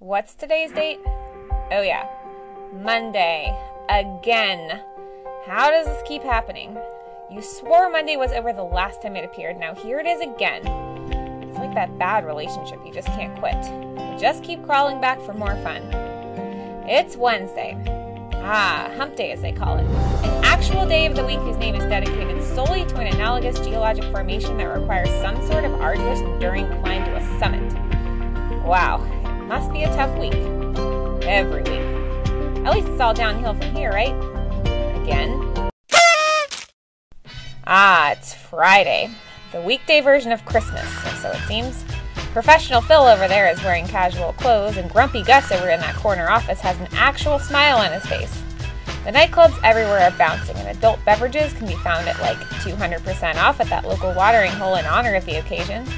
What's today's date? Oh, yeah. Monday. Again. How does this keep happening? You swore Monday was over the last time it appeared. Now here it is again. It's like that bad relationship you just can't quit. You just keep crawling back for more fun. It's Wednesday. Ah, hump day as they call it. An actual day of the week whose name is dedicated solely to an analogous geologic formation that requires some sort of arduous, enduring climb to a summit. Wow, must be a tough week. Every week. At least it's all downhill from here, right? Again. Ah, it's Friday. The weekday version of Christmas, or so it seems. Professional Phil over there is wearing casual clothes, and Grumpy Gus over in that corner office has an actual smile on his face. The nightclubs everywhere are bouncing, and adult beverages can be found at like 200% off at that local watering hole in honor of the occasion.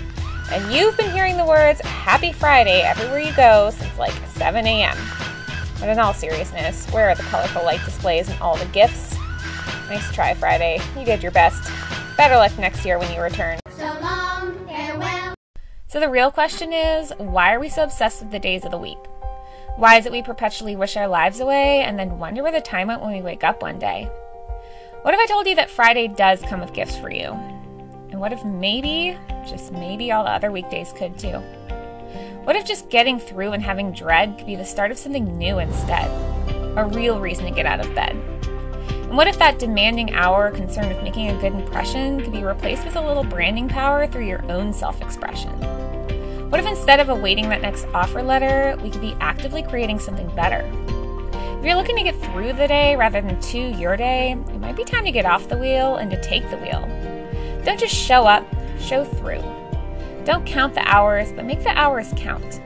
And you've been hearing the words Happy Friday everywhere you go since like 7 a.m. But in all seriousness, where are the colorful light displays and all the gifts? Nice try, Friday. You did your best. Better luck next year when you return. So long, farewell. So the real question is why are we so obsessed with the days of the week? Why is it we perpetually wish our lives away and then wonder where the time went when we wake up one day? What if I told you that Friday does come with gifts for you? What if maybe, just maybe, all the other weekdays could too? What if just getting through and having dread could be the start of something new instead? A real reason to get out of bed? And what if that demanding hour concerned with making a good impression could be replaced with a little branding power through your own self expression? What if instead of awaiting that next offer letter, we could be actively creating something better? If you're looking to get through the day rather than to your day, it might be time to get off the wheel and to take the wheel. Don't just show up, show through. Don't count the hours, but make the hours count.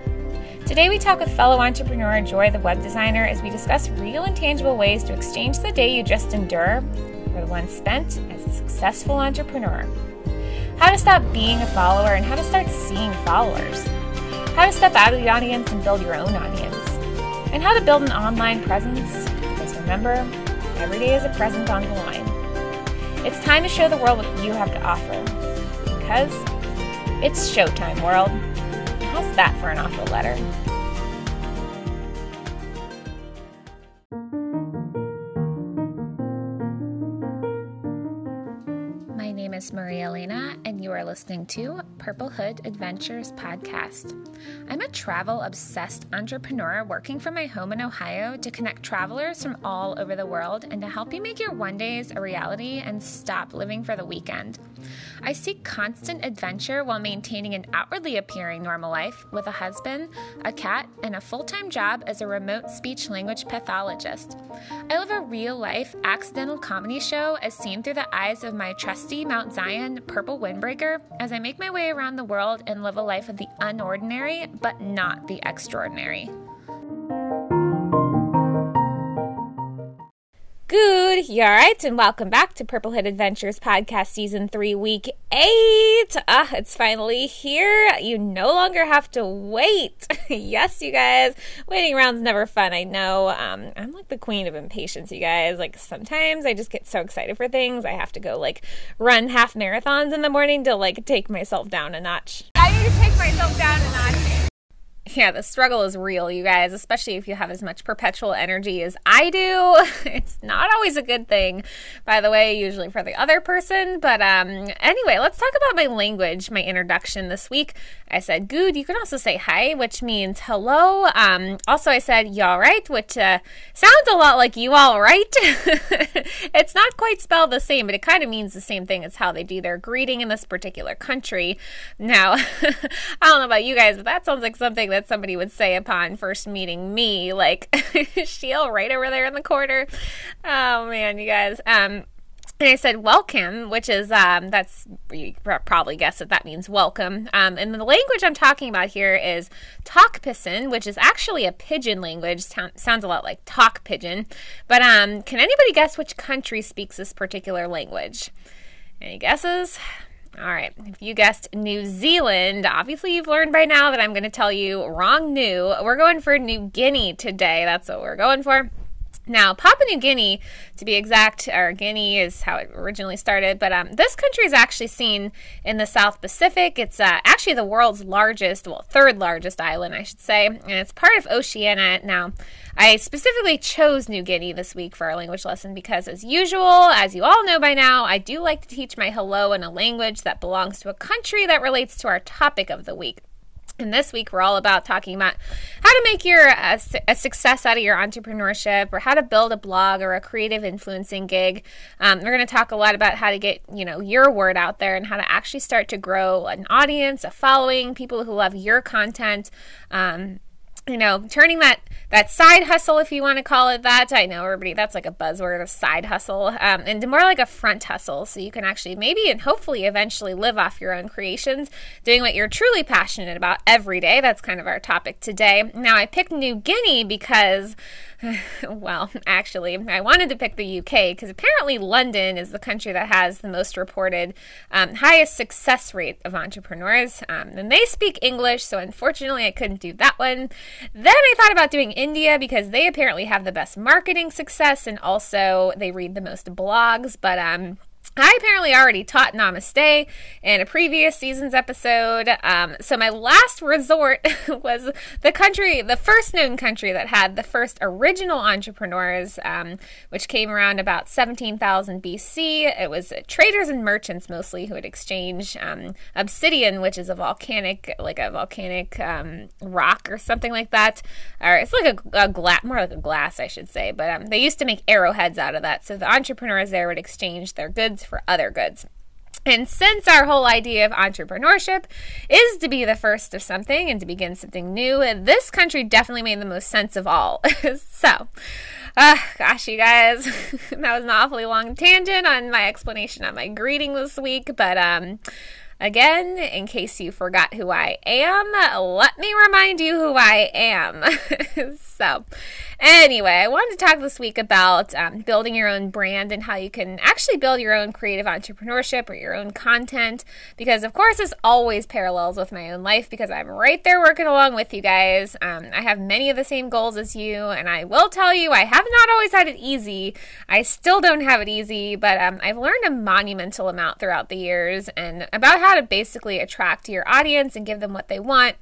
Today, we talk with fellow entrepreneur Joy, the web designer, as we discuss real and tangible ways to exchange the day you just endure for the one spent as a successful entrepreneur. How to stop being a follower and how to start seeing followers. How to step out of the audience and build your own audience. And how to build an online presence. Because remember, every day is a present on the line. It's time to show the world what you have to offer. Because it's showtime, world. How's that for an offer letter? My name is Maria Elena, you are listening to Purple Hood Adventures Podcast. I'm a travel obsessed entrepreneur working from my home in Ohio to connect travelers from all over the world and to help you make your one days a reality and stop living for the weekend. I seek constant adventure while maintaining an outwardly appearing normal life with a husband, a cat, and a full time job as a remote speech language pathologist. I live a real life accidental comedy show as seen through the eyes of my trusty Mount Zion purple windbreaker as I make my way around the world and live a life of the unordinary, but not the extraordinary. Good, you all right, and welcome back to Purple Hood Adventures Podcast Season 3, Week 8. Ah, it's finally here. You no longer have to wait. yes, you guys, waiting around's never fun, I know. Um, I'm like the queen of impatience, you guys. Like, sometimes I just get so excited for things, I have to go, like, run half marathons in the morning to, like, take myself down a notch. I need to take myself down a notch yeah, the struggle is real, you guys, especially if you have as much perpetual energy as I do. It's not always a good thing, by the way, usually for the other person. But um, anyway, let's talk about my language, my introduction this week. I said good. You can also say hi, which means hello. Um, also, I said you all right, which uh, sounds a lot like you all right. it's not quite spelled the same, but it kind of means the same thing as how they do their greeting in this particular country. Now, I don't know about you guys, but that sounds like something that somebody would say upon first meeting me. Like, is she all right over there in the corner? Oh man, you guys. Um, and I said welcome, which is um, that's you probably guess that that means welcome. Um, and the language I'm talking about here is Tok-Pisin, which is actually a pidgin language. sounds a lot like talk pigeon. But um, can anybody guess which country speaks this particular language? Any guesses? All right. If you guessed New Zealand, obviously you've learned by now that I'm going to tell you wrong new. We're going for New Guinea today. That's what we're going for. Now, Papua New Guinea, to be exact, or Guinea is how it originally started, but um, this country is actually seen in the South Pacific. It's uh, actually the world's largest, well, third largest island, I should say, and it's part of Oceania. Now, I specifically chose New Guinea this week for our language lesson because, as usual, as you all know by now, I do like to teach my hello in a language that belongs to a country that relates to our topic of the week. And this week, we're all about talking about how to make your a success out of your entrepreneurship, or how to build a blog or a creative influencing gig. Um, we're going to talk a lot about how to get you know your word out there and how to actually start to grow an audience, a following, people who love your content. Um, you know, turning that that side hustle, if you want to call it that. I know everybody that's like a buzzword, a side hustle, um, and more like a front hustle, so you can actually maybe and hopefully eventually live off your own creations, doing what you're truly passionate about every day. That's kind of our topic today. Now, I picked New Guinea because well, actually, I wanted to pick the UK because apparently London is the country that has the most reported um, highest success rate of entrepreneurs. Um, and they speak English, so unfortunately, I couldn't do that one. Then I thought about doing India because they apparently have the best marketing success and also they read the most blogs, but um, I apparently already taught Namaste in a previous season's episode. Um, so my last resort was the country, the first known country that had the first original entrepreneurs, um, which came around about 17,000 BC. It was traders and merchants mostly who would exchange um, obsidian, which is a volcanic, like a volcanic um, rock or something like that. Or it's like a, a glass, more like a glass, I should say. But um, they used to make arrowheads out of that. So the entrepreneurs there would exchange their goods for other goods. And since our whole idea of entrepreneurship is to be the first of something and to begin something new, this country definitely made the most sense of all. so, uh, gosh, you guys, that was an awfully long tangent on my explanation on my greeting this week, but um, Again, in case you forgot who I am, let me remind you who I am. so, Anyway, I wanted to talk this week about um, building your own brand and how you can actually build your own creative entrepreneurship or your own content. Because, of course, this always parallels with my own life because I'm right there working along with you guys. Um, I have many of the same goals as you, and I will tell you, I have not always had it easy. I still don't have it easy, but um, I've learned a monumental amount throughout the years and about how to basically attract your audience and give them what they want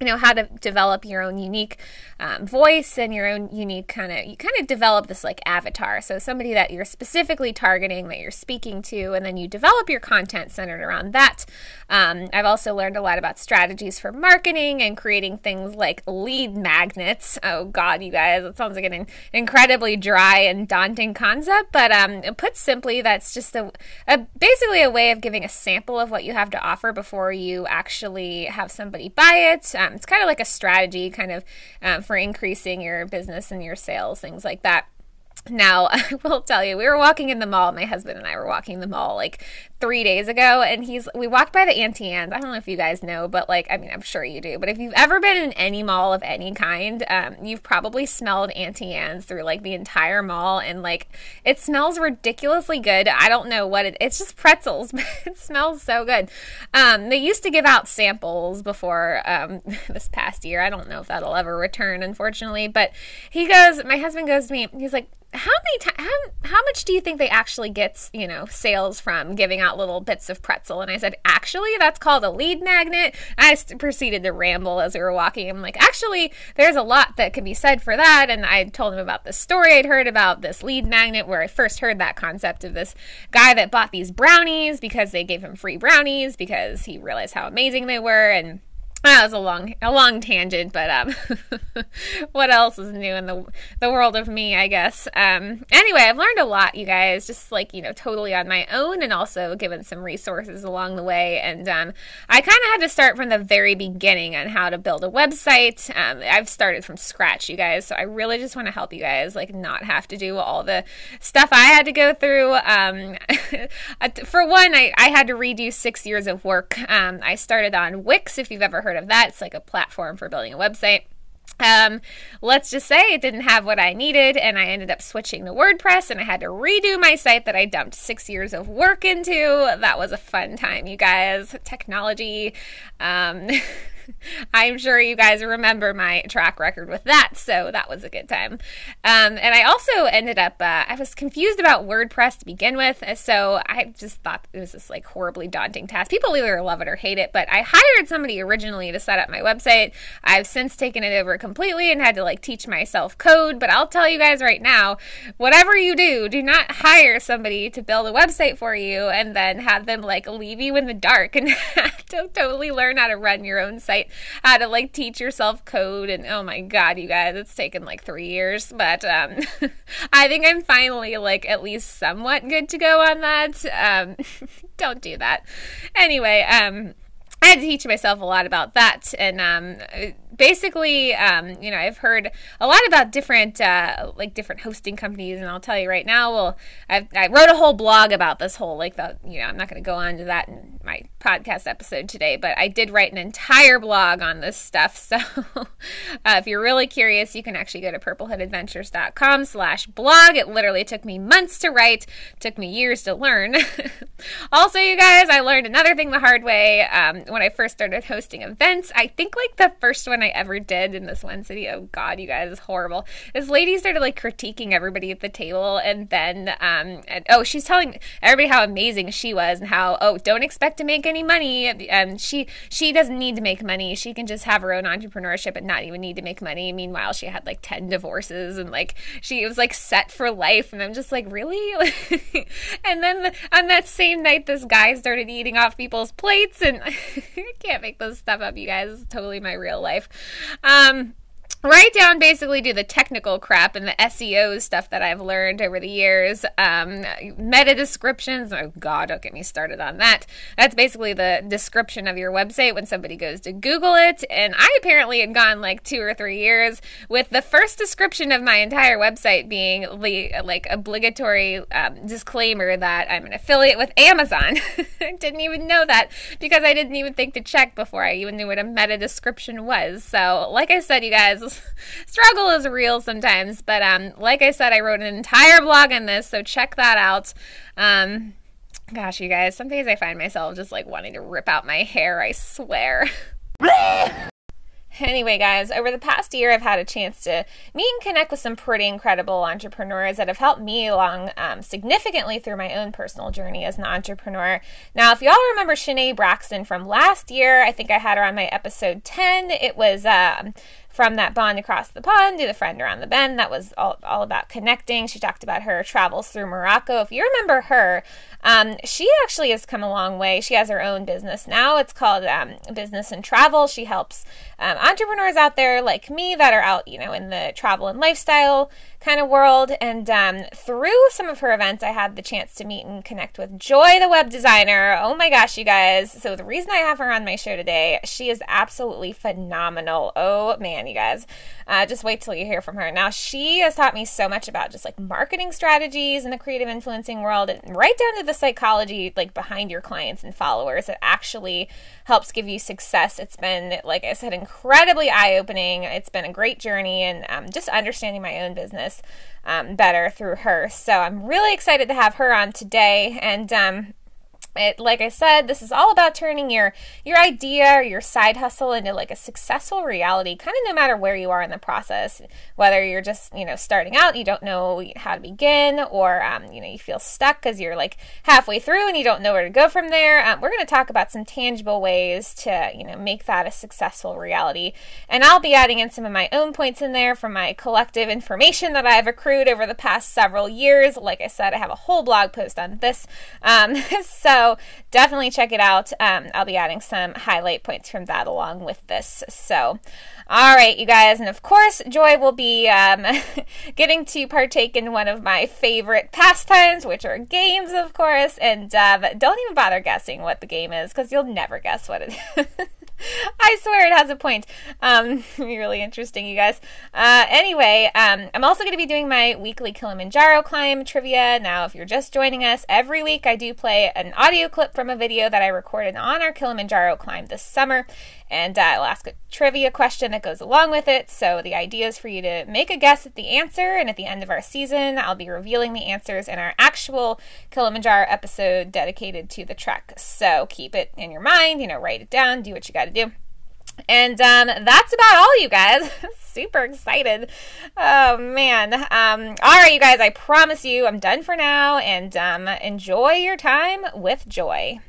you know how to develop your own unique um, voice and your own unique kind of you kind of develop this like avatar. So somebody that you're specifically targeting that you're speaking to and then you develop your content centered around that. Um, i've also learned a lot about strategies for marketing and creating things like lead magnets. Oh god you guys it sounds like an incredibly dry and daunting concept but um, put simply that's just a, a basically a way of giving a sample of what you have to offer before you actually have somebody buy it um, it's kind of like a strategy, kind of um, for increasing your business and your sales, things like that. Now, I will tell you, we were walking in the mall. My husband and I were walking the mall like three days ago, and he's we walked by the Auntie Anne's. I don't know if you guys know, but like I mean, I'm sure you do. But if you've ever been in any mall of any kind, um, you've probably smelled Auntie Anne's through like the entire mall, and like it smells ridiculously good. I don't know what it. It's just pretzels, but it smells so good. Um, they used to give out samples before um, this past year. I don't know if that'll ever return, unfortunately. But he goes, my husband goes to me. He's like, how many times how, how much do you think they actually get you know sales from giving out little bits of pretzel? And i said actually that's called a lead magnet. I proceeded to ramble as we were walking. I'm like actually there's a lot that could be said for that. And i told him about the story i'd heard about this lead magnet where i first heard that concept of this guy that bought these brownies because they gave him free brownies because he realized how amazing they were. And that was a long a long tangent, but um, what else is new in the the world of me? I guess. Um, anyway, I've learned a lot, you guys. Just like you know, totally on my own, and also given some resources along the way. And um, I kind of had to start from the very beginning on how to build a website. Um, I've started from scratch, you guys. So I really just want to help you guys, like not have to do all the stuff I had to go through. Um, for one, I I had to redo six years of work. Um, I started on Wix, if you've ever heard of that. It's like a platform for building a website. Um, let's just say it didn't have what I needed, and I ended up switching to WordPress, and I had to redo my site that I dumped six years of work into. That was a fun time, you guys. Technology. Um, I'm sure you guys remember my track record with that, so that was a good time. Um, and I also ended up, uh, I was confused about WordPress to begin with, so I just thought it was this like horribly daunting task. People either love it or hate it, but I hired somebody originally to set up my website. I've since taken it over completely and had to like teach myself code, but I'll tell you guys right now, whatever you do, do not hire somebody to build a website for you and then have them like leave you in the dark and have to totally learn how to run your own site, how to like teach yourself code. And oh my God, you guys, it's taken like three years, but um, I think I'm finally like at least somewhat good to go on that. Um, don't do that. Anyway, um, I had to teach myself a lot about that, and um, basically, um, you know, I've heard a lot about different, uh, like different hosting companies, and I'll tell you right now. Well, I've, i wrote a whole blog about this whole, like the, you know, I'm not going to go on to that in my podcast episode today, but I did write an entire blog on this stuff. So, uh, if you're really curious, you can actually go to purplehoodadventures.com/slash blog. It literally took me months to write, took me years to learn. also, you guys, I learned another thing the hard way um, when I first started hosting events. I think like the first one I ever did in this one city. Oh God, you guys, is horrible. This lady started like critiquing everybody at the table, and then um, and, oh, she's telling everybody how amazing she was and how oh, don't expect to make any money. And she she doesn't need to make money. She can just have her own entrepreneurship and not even need to make money. Meanwhile, she had like ten divorces and like she was like set for life. And I'm just like, really? and then on that same night, this guy started eating off people's plates, and I can't make this stuff up, you guys. It's totally my real life. Um, write down basically do the technical crap and the SEO stuff that I've learned over the years. Um, meta descriptions. Oh God, don't get me started on that. That's basically the description of your website when somebody goes to Google it. And I apparently had gone like two or three years with the first description of my entire website being the like obligatory um, disclaimer that I'm an affiliate with Amazon. I didn't even know that because I didn't even think to check before I even knew what a meta description was. So, like I said, you guys struggle is real sometimes. But um, like I said, I wrote an entire blog on this, so check that out. Um, gosh, you guys, some days I find myself just like wanting to rip out my hair. I swear. Anyway, guys, over the past year, I've had a chance to meet and connect with some pretty incredible entrepreneurs that have helped me along um, significantly through my own personal journey as an entrepreneur. Now, if y'all remember Shanae Braxton from last year, I think I had her on my episode 10. It was um, from that bond across the pond to the friend around the bend. That was all, all about connecting. She talked about her travels through Morocco. If you remember her, um, she actually has come a long way. She has her own business now. It's called um, Business and Travel. She helps um, entrepreneurs out there like me that are out, you know, in the travel and lifestyle kind of world. And um, through some of her events, I had the chance to meet and connect with Joy, the web designer. Oh my gosh, you guys. So, the reason I have her on my show today, she is absolutely phenomenal. Oh man, you guys. Uh, just wait till you hear from her. Now, she has taught me so much about just like marketing strategies in the creative influencing world, and right down to the psychology like behind your clients and followers. It actually helps give you success. It's been, like I said, incredibly eye opening. It's been a great journey, and um, just understanding my own business um, better through her. So I'm really excited to have her on today, and um, it, like I said, this is all about turning your your idea or your side hustle into like a successful reality, kind of no matter where you are in the process. Whether you're just you know starting out, you don't know how to begin, or um, you know you feel stuck because you're like halfway through and you don't know where to go from there. Um, we're going to talk about some tangible ways to you know make that a successful reality, and I'll be adding in some of my own points in there from my collective information that I've accrued over the past several years. Like I said, I have a whole blog post on this, um, so. So definitely check it out. Um, I'll be adding some highlight points from that along with this. So, all right, you guys. And of course, Joy will be um, getting to partake in one of my favorite pastimes, which are games, of course. And uh, don't even bother guessing what the game is because you'll never guess what it is. I swear it has a point. Um, really interesting, you guys. Uh, anyway, um, I'm also going to be doing my weekly Kilimanjaro climb trivia. Now, if you're just joining us, every week I do play an audio clip from a video that I recorded on our Kilimanjaro climb this summer, and uh, I'll ask a trivia question that goes along with it. So the idea is for you to make a guess at the answer, and at the end of our season, I'll be revealing the answers in our actual Kilimanjaro episode dedicated to the trek. So keep it in your mind, you know, write it down, do what you got to do. And um, that's about all, you guys. Super excited. Oh, man. Um, all right, you guys, I promise you I'm done for now. And um, enjoy your time with Joy.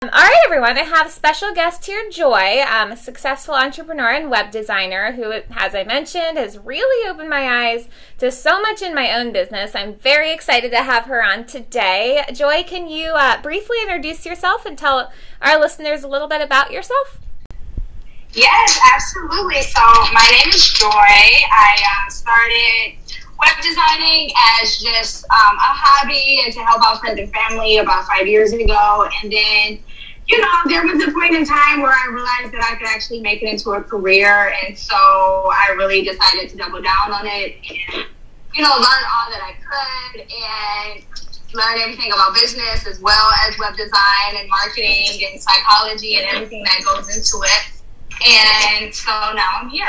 All right, everyone. I have a special guest here, Joy, um, a successful entrepreneur and web designer who, as I mentioned, has really opened my eyes to so much in my own business. I'm very excited to have her on today. Joy, can you uh, briefly introduce yourself and tell our listeners a little bit about yourself? Yes, absolutely. So, my name is Joy. I um, started web designing as just um, a hobby and to help out friends and family about five years ago. And then you know, there was a point in time where I realized that I could actually make it into a career. And so I really decided to double down on it and, you know, learn all that I could and learn everything about business as well as web design and marketing and psychology and everything that goes into it. And so now I'm here.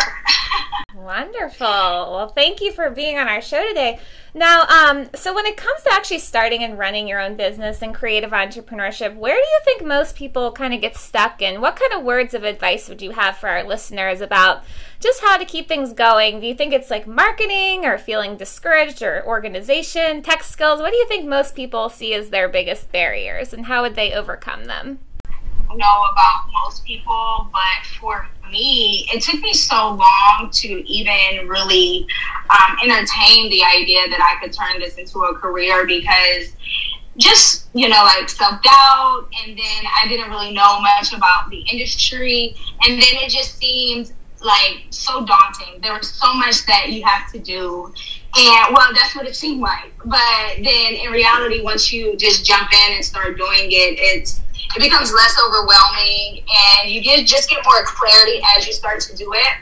Wonderful. Well, thank you for being on our show today. Now, um, so when it comes to actually starting and running your own business and creative entrepreneurship, where do you think most people kind of get stuck in? What kind of words of advice would you have for our listeners about just how to keep things going? Do you think it's like marketing or feeling discouraged or organization, tech skills? What do you think most people see as their biggest barriers and how would they overcome them? Know about most people, but for me, it took me so long to even really um, entertain the idea that I could turn this into a career because just you know like self-doubt and then i didn't really know much about the industry and then it just seemed like so daunting. There was so much that you have to do and well that's what it seemed like. But then in reality once you just jump in and start doing it it's it becomes less overwhelming and you get just get more clarity as you start to do it.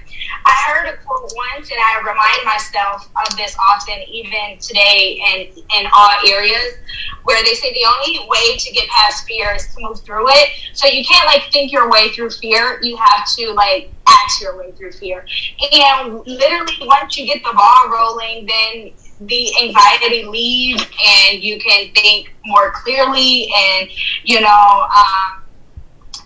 I heard a quote once and I remind myself of this often even today and in all areas where they say the only way to get past fear is to move through it. So you can't like think your way through fear. You have to like act your way through fear. And literally once you get the ball rolling, then the anxiety leaves and you can think more clearly and you know um,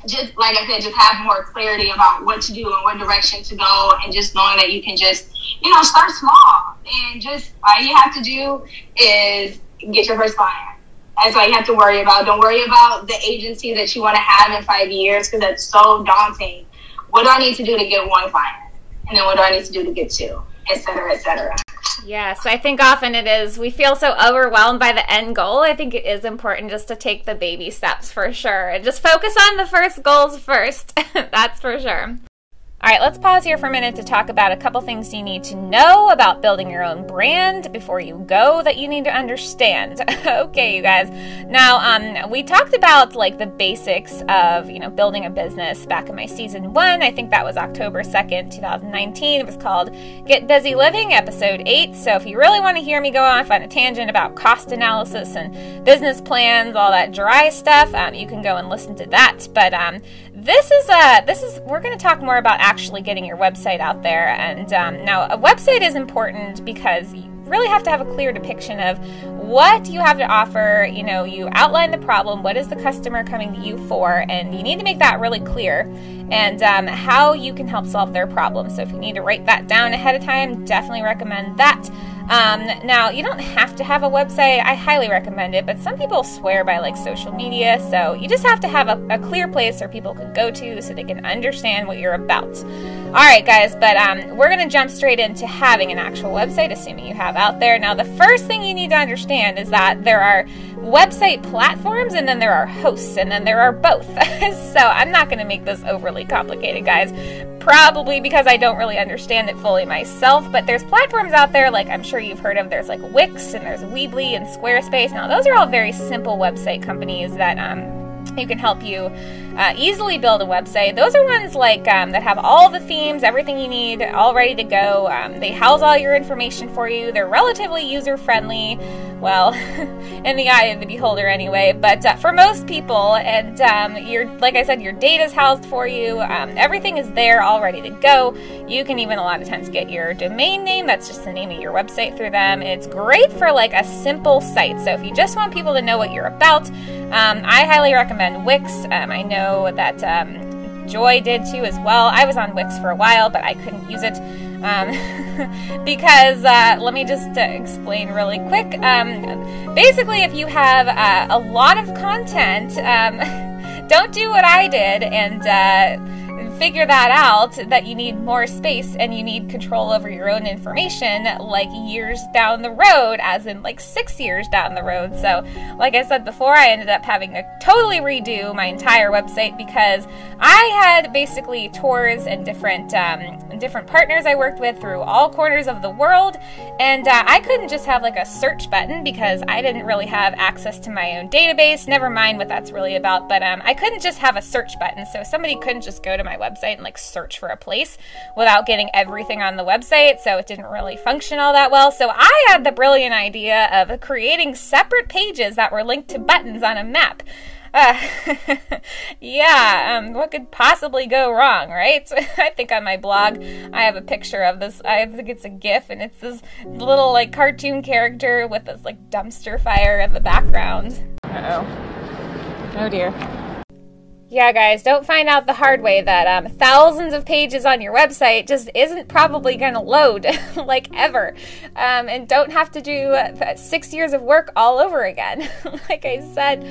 just like i said just have more clarity about what to do and what direction to go and just knowing that you can just you know start small. And just all you have to do is get your first client. That's all you have to worry about. Don't worry about the agency that you want to have in five years because that's so daunting. What do i need to do to get one client? And then what do i need to do to get two? Et cetera et cetera Yes, I think often it is. We feel so overwhelmed by the end goal. I think it is important just to take the baby steps for sure and just focus on the first goals first. That's for sure. All right, let's pause here for a minute to talk about a couple things you need to know about building your own brand before you go that you need to understand. okay, you guys. Now, um, we talked about like the basics of you know building a business back in my season one. I think that was October second, two thousand nineteen. It was called "Get Busy Living," episode eight. So if you really want to hear me go off on a tangent about cost analysis and business plans, all that dry stuff, um, you can go and listen to that. But um, this is a this is we're going to talk more about actually getting your website out there. And um, now a website is important because you really have to have a clear depiction of what you have to offer. You know you outline the problem what is the customer coming to you for and you need to make that really clear. And um, how you can help solve their problem. So if you need to write that down ahead of time definitely recommend that um, now, you don't have to have a website. I highly recommend it, but some people swear by like social media, so you just have to have a, a clear place where people can go to so they can understand what you're about. All right, guys, but um, we're going to jump straight into having an actual website, assuming you have out there. Now, the first thing you need to understand is that there are website platforms and then there are hosts and then there are both. so I'm not going to make this overly complicated, guys. Probably because I don't really understand it fully myself, but there's platforms out there like I'm sure you've heard of. There's like Wix and there's Weebly and Squarespace. Now, those are all very simple website companies that um, you can help you uh, easily build a website. Those are ones like um, that have all the themes, everything you need, all ready to go. Um, they house all your information for you. They're relatively user friendly. Well, in the eye of the beholder, anyway. But uh, for most people, and um, your like I said, your data is housed for you. Um, everything is there, all ready to go. You can even a lot of times get your domain name. That's just the name of your website through them. It's great for like a simple site. So if you just want people to know what you're about, um, I highly recommend Wix. Um, I know that um, Joy did too as well. I was on Wix for a while, but I couldn't use it um, because uh, let me just uh, explain really quick. Um, basically, if you have uh, a lot of content, um, don't do what I did and uh, figure that out that you need more space and you need control over your own information like years down the road, as in like six years down the road. So, like I said before, I ended up having to totally redo my entire website because I had basically tours and different um, different partners I worked with through all corners of the world, and uh, I couldn't just have like a search button because I didn't really have access to my own database. Never mind what that's really about, but um, I couldn't just have a search button, so somebody couldn't just go to my website website and like search for a place without getting everything on the website. So it didn't really function all that well. So I had the brilliant idea of creating separate pages that were linked to buttons on a map. Uh, yeah, um, what could possibly go wrong, right? I think on my blog I have a picture of this. I think it's a GIF, and it's this little like cartoon character with this like dumpster fire in the background. Uh oh. Oh dear. Yeah, guys, don't find out the hard way that um, thousands of pages on your website just isn't probably going to load like ever. Um, and don't have to do uh, six years of work all over again. like I said,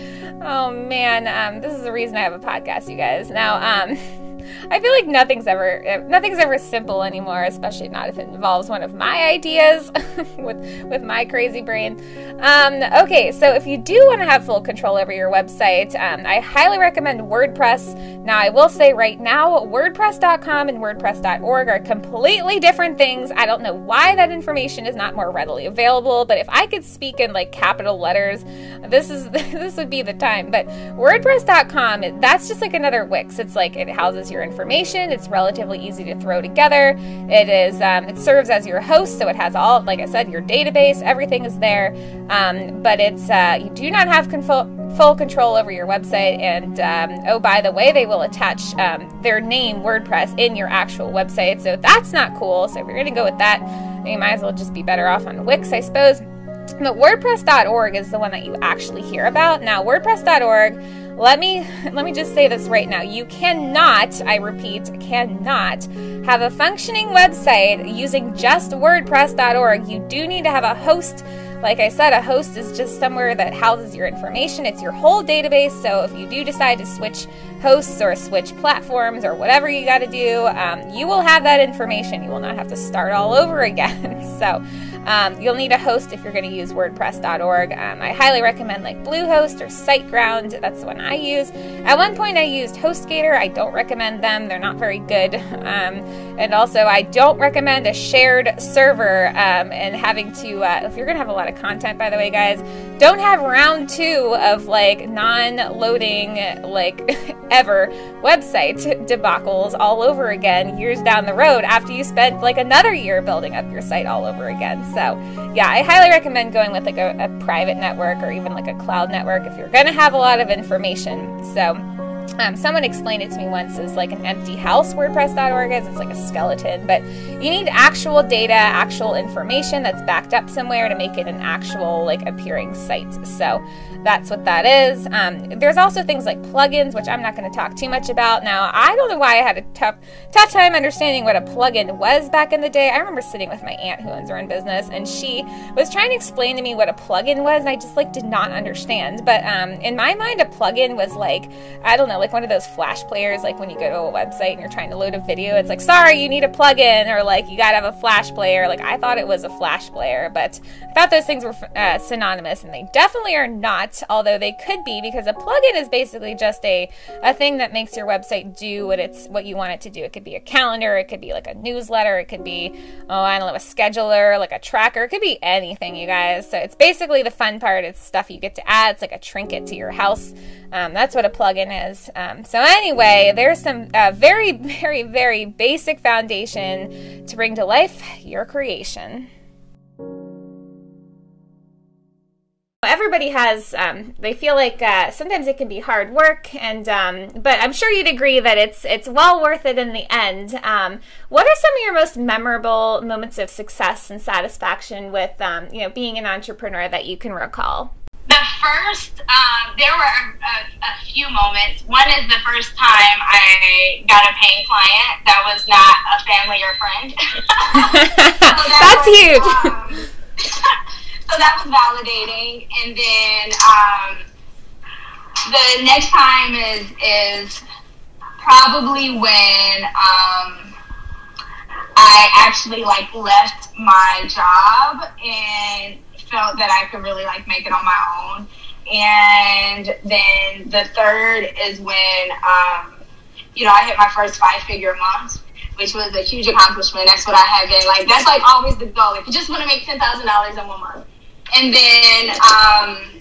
oh man, um, this is the reason I have a podcast, you guys. Now, um, I feel like nothing's ever nothing's ever simple anymore, especially not if it involves one of my ideas with with my crazy brain. Um, okay, so if you do want to have full control over your website, um, I highly recommend WordPress. Now, I will say right now, WordPress.com and WordPress.org are completely different things. I don't know why that information is not more readily available, but if I could speak in like capital letters, this is this would be the time. But WordPress.com, that's just like another Wix. It's like it houses your information. It's relatively easy to throw together. It is um, it serves as your host, so it has all, like I said, your database. Everything is there. Um, but it's uh, you do not have control full control over your website. And um, oh, by the way, they will attach um, their name WordPress in your actual website. So that's not cool. So if you're going to go with that, you might as well just be better off on Wix, I suppose. But WordPress.org is the one that you actually hear about. Now, WordPress.org let me let me just say this right now. You cannot, I repeat, cannot have a functioning website using just wordpress.org. You do need to have a host like I said, a host is just somewhere that houses your information. It's your whole database. So if you do decide to switch hosts or switch platforms or whatever you got to do, um, you will have that information. You will not have to start all over again. so um, you'll need a host if you're going to use WordPress.org. Um, I highly recommend like Bluehost or SiteGround. That's the one I use. At one point, I used HostGator. I don't recommend them. They're not very good. Um, and also, I don't recommend a shared server um, and having to. Uh, if you're going to have a lot of content, by the way, guys, don't have round two of like non-loading like ever website debacles all over again years down the road after you spent like another year building up your site all over again. So, yeah, I highly recommend going with like a, a private network or even like a cloud network if you're going to have a lot of information. So, um, someone explained it to me once as like an empty house WordPress.org is. It's like a skeleton, but you need actual data, actual information that's backed up somewhere to make it an actual like appearing site. So that's what that is. Um, there's also things like plugins, which I'm not going to talk too much about. Now, I don't know why I had a tough, tough time understanding what a plugin was back in the day. I remember sitting with my aunt who owns her own business, and she was trying to explain to me what a plugin was, and I just like did not understand. But um, in my mind, a plugin was like, I don't know, like one of those flash players, like when you go to a website and you're trying to load a video, it's like, sorry, you need a plugin, or like you got to have a flash player. Like I thought it was a flash player, but I thought those things were uh, synonymous, and they definitely are not although they could be because a plugin is basically just a, a thing that makes your website do what it's what you want it to do. It could be a calendar, it could be like a newsletter, it could be oh I don't know a scheduler, like a tracker, it could be anything, you guys. So it's basically the fun part. It's stuff you get to add. It's like a trinket to your house. Um, that's what a plugin is. Um, so, anyway, there's some uh, very, very, very basic foundation to bring to life your creation. everybody has um, they feel like uh, sometimes it can be hard work and um, but i'm sure you'd agree that it's it's well worth it in the end um, what are some of your most memorable moments of success and satisfaction with um, you know being an entrepreneur that you can recall the first um, there were a, a, a, few moments. One is the first time i got a paying client that was not a family or friend. So that that's was, huge. um, so that was validating. And then um, the next time is is probably when um, I actually like left my job and felt that I could really like make it on my own. And then the third is when um, you know I hit my first five figure month which was a huge accomplishment. That's what I have been like. That's like always the goal. If you just want to make ten thousand dollars in one month, and then um,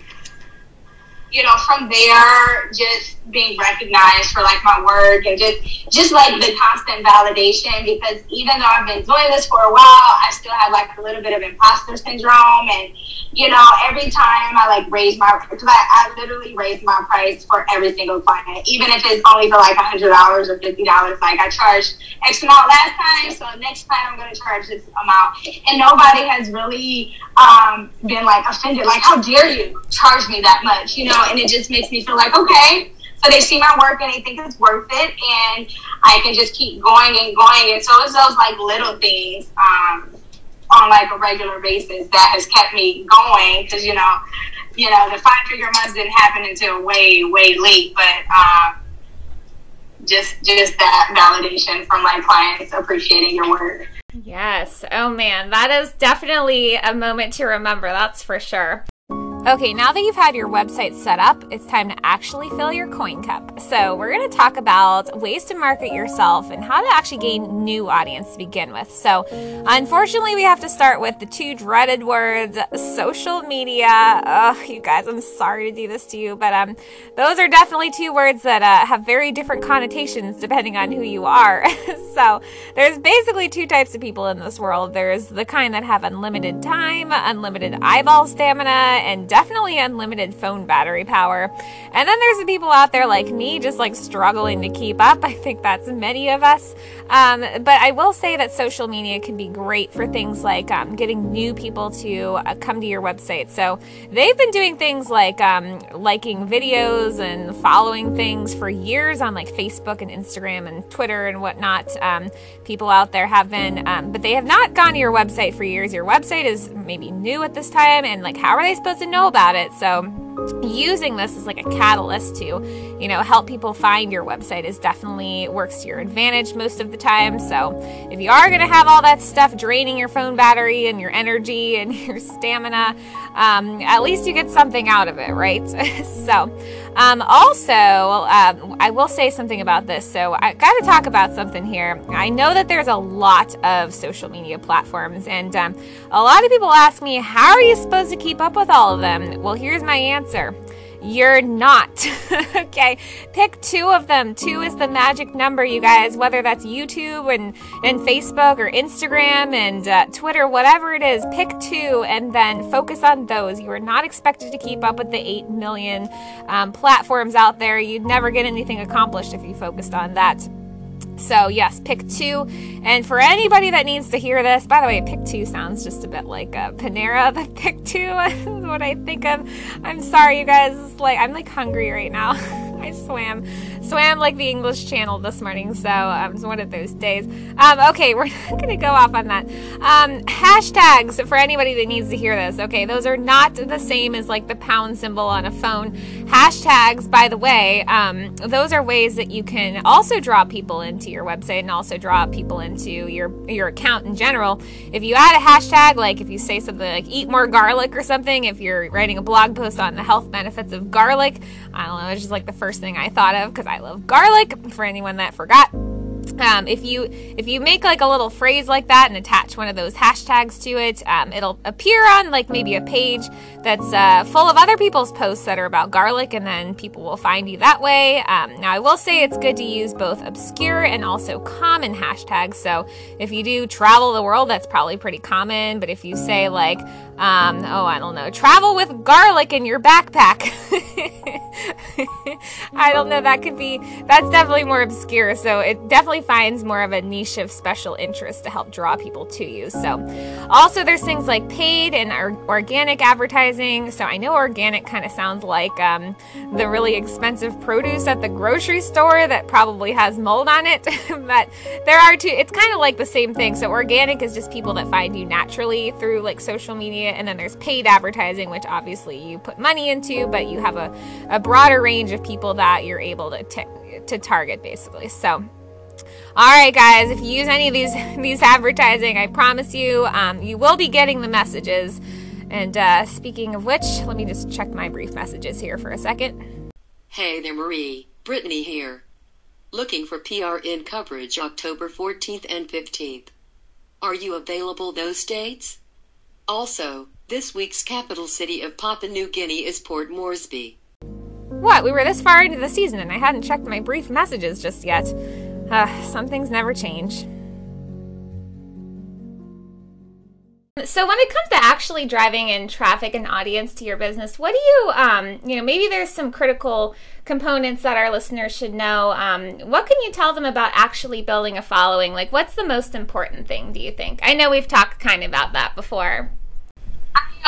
you know from there just being recognized for like my work and just just like the constant validation because even though I've been doing this for a while, I still have like a little bit of imposter syndrome and you know, every time I like raise my, because I, I literally raise my price for every single client, even if it's only for like a hundred dollars or fifty dollars. Like I charged X amount last time, so next time I'm going to charge this amount. And nobody has really um, been like offended, like how dare you charge me that much, you know? And it just makes me feel like okay. So they see my work and they think it's worth it, and I can just keep going and going. And so it's those like little things. Um, on like a regular basis that has kept me going because you know you know the five figure months didn't happen until way way late but um, just just that validation from my clients appreciating your work yes oh man that is definitely a moment to remember that's for sure Okay, now that you've had your website set up, it's time to actually fill your coin cup. So, we're going to talk about ways to market yourself and how to actually gain new audience to begin with. So, unfortunately, we have to start with the two dreaded words social media. Oh, you guys, I'm sorry to do this to you, but um, those are definitely two words that uh, have very different connotations depending on who you are. so, there's basically two types of people in this world there's the kind that have unlimited time, unlimited eyeball stamina, and definitely unlimited phone battery power. And then there's the people out there like me, just like struggling to keep up. I think that's many of us. Um, but I will say that social media can be great for things like um, getting new people to uh, come to your website. So they've been doing things like um, liking videos and following things for years on like Facebook and Instagram and Twitter and whatnot. Um, people out there have been, um, but they have not gone to your website for years. Your website is maybe new at this time, and like, how are they supposed to know about it? So, using this as like a catalyst to you know help people find your website is definitely works to your advantage most of the time so if you are going to have all that stuff draining your phone battery and your energy and your stamina um, at least you get something out of it right so um, also um, i will say something about this. So i got to talk about something here. I know that there's a lot of social media platforms and um, a lot of people ask me how are you supposed to keep up with all of them? Well here's my answer answer. You're not. okay. Pick two of them. Two is the magic number, you guys, whether that's YouTube and, and Facebook or Instagram and uh, Twitter, whatever it is, pick two and then focus on those. You are not expected to keep up with the 8 million um, platforms out there. You'd never get anything accomplished if you focused on that. So, yes, pick two. And for anybody that needs to hear this, by the way, pick two sounds just a bit like a Panera, but pick two is what I think of. I'm sorry, you guys. Like, I'm like hungry right now. I swam, swam like the English Channel this morning, so um, it's one of those days. Um, okay, we're not gonna go off on that. Um, hashtags for anybody that needs to hear this. Okay, those are not the same as like the pound symbol on a phone. Hashtags, by the way, um, those are ways that you can also draw people into your website and also draw people into your your account in general. If you add a hashtag, like if you say something like "eat more garlic" or something, if you're writing a blog post on the health benefits of garlic, I don't know, it's just like the first thing I thought of because I love garlic. For anyone that forgot. um, if you if you make like a little phrase like that and attach one of those hashtags to it, um, it'll appear on like maybe a page that's uh, full of other people's posts that are about garlic, and then people will find you that way. Um, now, I will say it's good to use both obscure and also common hashtags. So if you do travel the world, that's probably pretty common. But if you say like, um, oh, I don't know, travel with garlic in your backpack, I don't know, that could be that's definitely more obscure. So it definitely finds more of a niche of special interest to help draw people to you. So, also there's things like paid and organic advertising. So I know organic kind of sounds like um, the really expensive produce at the grocery store that probably has mold on it, but there are two. It's kind of like the same thing. So organic is just people that find you naturally through like social media, and then there's paid advertising, which obviously you put money into, but you have a, a broader range of people that you're able to t- to target basically. So all right, guys, if you use any of these these advertising, I promise you, um, you will be getting the messages. And uh, speaking of which, let me just check my brief messages here for a second. Hey there, Marie. Brittany here. Looking for PRN coverage October 14th and 15th. Are you available those dates? Also, this week's capital city of Papua New Guinea is Port Moresby. What? We were this far into the season and I hadn't checked my brief messages just yet. Uh, some things never change. So when it comes to actually driving in traffic and audience to your business, what do you, um, you know, maybe there's some critical components that our listeners should know. Um, what can you tell them about actually building a following? Like, what's the most important thing? Do you think? I know we've talked kind of about that before.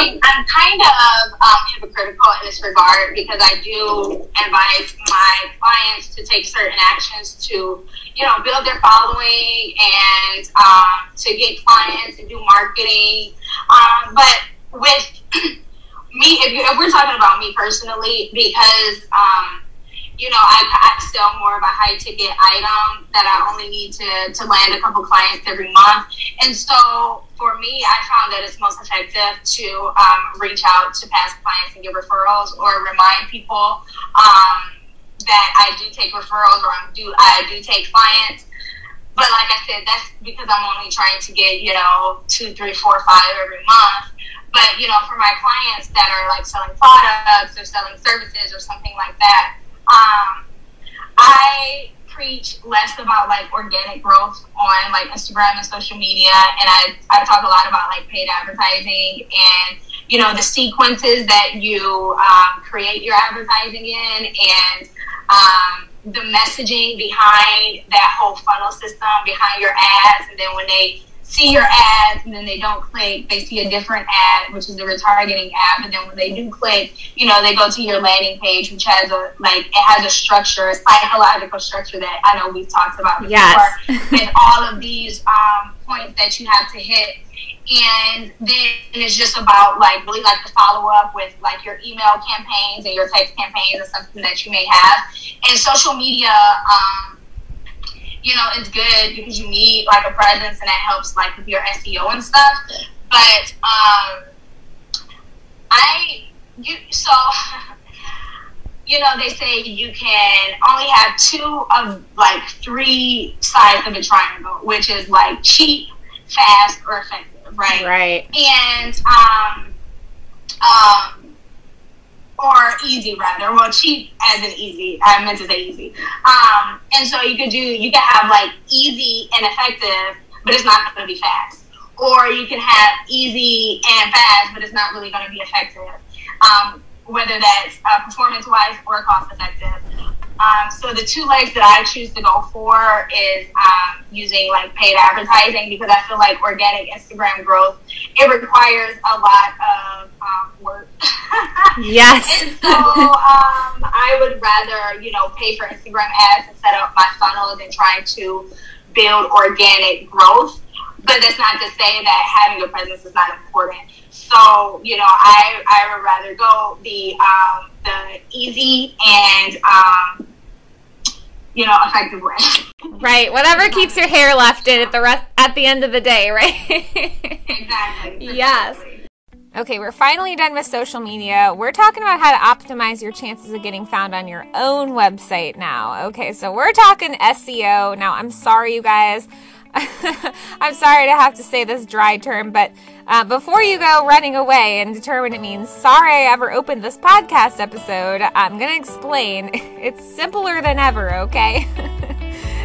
I'm kind of um, hypocritical in this regard because I do advise my clients to take certain actions to, you know, build their following and um, to get clients and do marketing. Um, but with me, if, you, if, we're talking about me personally, because um, you know, I, I sell more of a high ticket item that I only need to, to land a couple clients every month. And so for me, I found that it's most effective to um, reach out to past clients and give referrals or remind people um, that I do take referrals or I do, I do take clients. But like I said, that's because I'm only trying to get, you know, two, three, four, five every month. But, you know, for my clients that are like selling products or selling services or something like that, um, I preach less about like organic growth on like Instagram and social media, and I, I talk a lot about like paid advertising and you know the sequences that you um, create your advertising in and um, the messaging behind that whole funnel system behind your ads, and then when they see your ads and then they don't click, they see a different ad, which is a retargeting ad. But then when they do click, you know, they go to your landing page, which has a like it has a structure, a psychological structure that I know we've talked about before, yes. and all of these um, points that you have to hit. And then it's just about like really like the follow up with like your email campaigns and your text campaigns and something that you may have. And social media, um, you know, it's good because you need like a presence and it helps like with your SEO and stuff. But um, I you so you know they say you can only have two of like three sides of a triangle, which is like cheap, fast, or effective, right? Right. And um, um, or easy rather. Well, cheap as in easy. I meant to say easy. Um, and so you could do, you could have like easy and effective, but it's not going to be fast. Or you can have easy and fast, but it's not really going to be effective. Um, whether that's uh, performance wise or cost effective. Um, so the two legs that I choose to go for is um, using like paid advertising because I feel like organic Instagram growth it requires a lot of um, work. yes. and so um, I would rather you know pay for Instagram ads and set up my funnel than trying to build organic growth. But that's not to say that having a presence is not important. So you know, I I would rather go the um, the easy and um, you know, effective way. Right. Whatever keeps your hair left in at the rest at the end of the day, right? exactly. Yes. Okay, we're finally done with social media. We're talking about how to optimize your chances of getting found on your own website now. Okay, so we're talking SEO. Now, I'm sorry, you guys. I'm sorry to have to say this dry term, but uh, before you go running away and determine it means sorry I ever opened this podcast episode, I'm going to explain. It's simpler than ever, okay?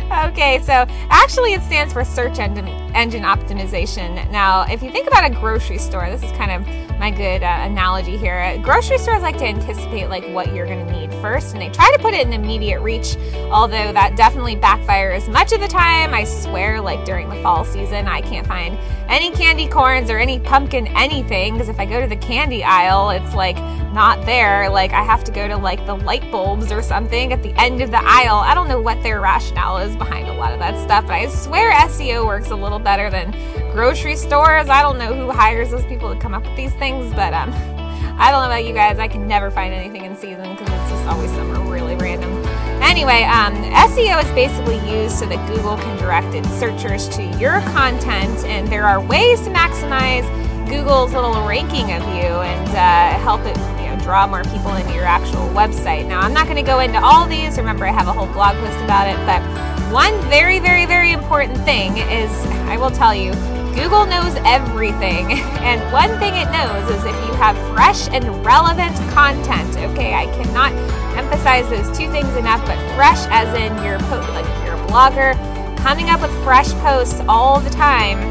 okay, so actually it stands for search engine engine optimization. Now, if you think about a grocery store, this is kind of my good uh, analogy here. Grocery stores like to anticipate like what you're going to need first, and they try to put it in immediate reach. Although that definitely backfires much of the time. I swear, like during the fall season, I can't find any candy corns or any pumpkin anything because if I go to the candy aisle, it's like not there. Like I have to go to like the light bulbs or something at the end of the aisle. I don't know what their rationale is behind a lot of that stuff, but I swear SEO works a little better than grocery stores. I don't know who hires those people to come up with these things, but um I don't know about you guys. I can never find anything in season because it's just always somewhere really random. Anyway, um, SEO is basically used so that Google can direct its searchers to your content, and there are ways to maximize Google's little ranking of you and uh, help it draw more people into your actual website. Now, I'm not going to go into all these. Remember, I have a whole blog post about it, but one very, very, very important thing is I will tell you Google knows everything. And one thing it knows is if you have fresh and relevant content, okay, I cannot emphasize those two things enough, but fresh as in your post, like if you're a blogger, coming up with fresh posts all the time.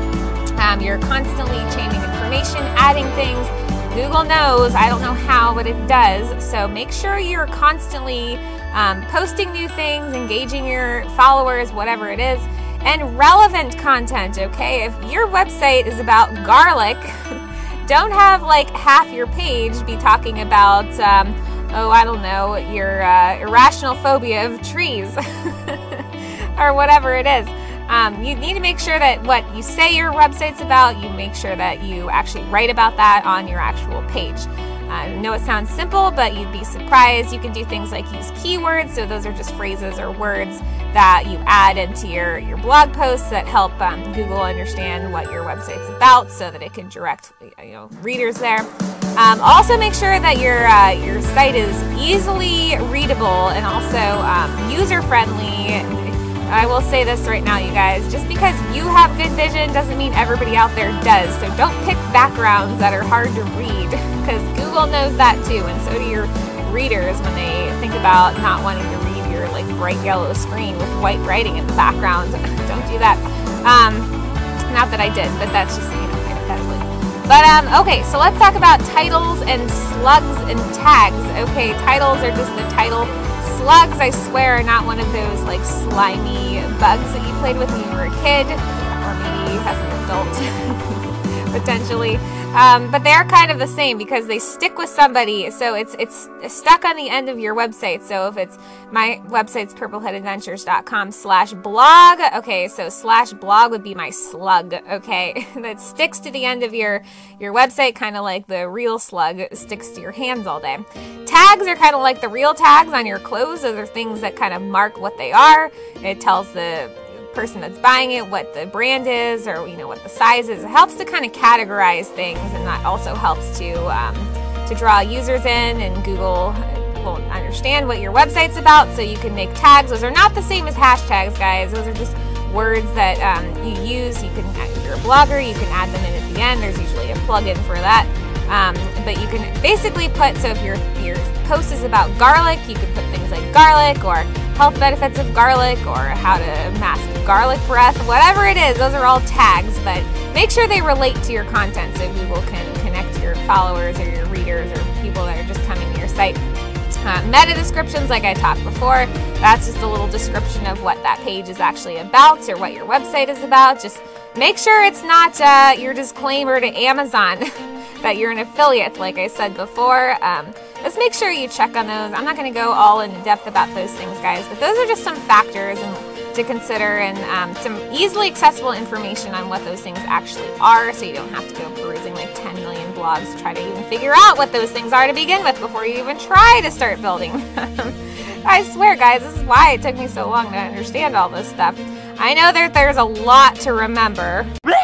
Um, you're constantly changing information, adding things. Google knows, I don't know how, but it does. So make sure you're constantly um, posting new things, engaging your followers, whatever it is and relevant content, okay? If your website is about garlic, don't have like half your page be talking about, um, oh, I don't know, your uh, irrational phobia of trees or whatever it is. Um, you need to make sure that what you say your website's about, you make sure that you actually write about that on your actual page. I know it sounds simple, but you'd be surprised. You can do things like use keywords. So those are just phrases or words that you add into your, your blog posts that help um, Google understand what your website's about so that it can direct you know, readers there. Um, also, make sure that your, uh, your site is easily readable and also um, user friendly. I will say this right now, you guys. Just because you have good vision doesn't mean everybody out there does. So don't pick backgrounds that are hard to read because Google knows that too, and so do your readers when they think about not wanting to read your like bright yellow screen with white writing in the background. Don't do that. Um, not that I did, but that's just you know hypothetically. But um, okay, so let's talk about titles and slugs and tags. Okay, titles are just the title. Slugs, I swear, are not one of those like slimy bugs that you played with when you were a kid, or maybe as an adult, potentially. Um, but they're kind of the same because they stick with somebody. So it's it's stuck on the end of your website. So if it's my website's purplehoodadventures.com slash blog. Okay, so slash blog would be my slug. Okay, that sticks to the end of your your website, kind of like the real slug sticks to your hands all day. Tags are kind of like the real tags on your clothes. Those are things that kind of mark what they are. It tells the person that's buying it, what the brand is, or you know what the size is. It helps to kind of categorize things, and that also helps to um, to draw users in. And Google will understand what your website's about, so you can make tags. Those are not the same as hashtags, guys. Those are just words that um, you use. You can, if you're a blogger, you can add them in at the end. There's usually a plugin for that. Um, but you can basically put so if your your post is about garlic, you can put things like garlic or health benefits of garlic or how to mask garlic breath, whatever it is. Those are all tags, but make sure they relate to your content so Google can connect your followers or your readers or people that are just coming to your site. Uh, meta descriptions, like I talked before, that's just a little description of what that page is actually about or what your website is about. Just make sure it's not uh, your disclaimer to Amazon that you're an affiliate, like I said before. Um, just make sure you check on those. I'm not going to go all in depth about those things, guys, but those are just some factors and to consider and um, some easily accessible information on what those things actually are so you don't have to go perusing like 10 million blogs to try to even figure out what those things are to begin with before you even try to start building I swear, guys, this is why it took me so long to understand all this stuff. I know that there's a lot to remember.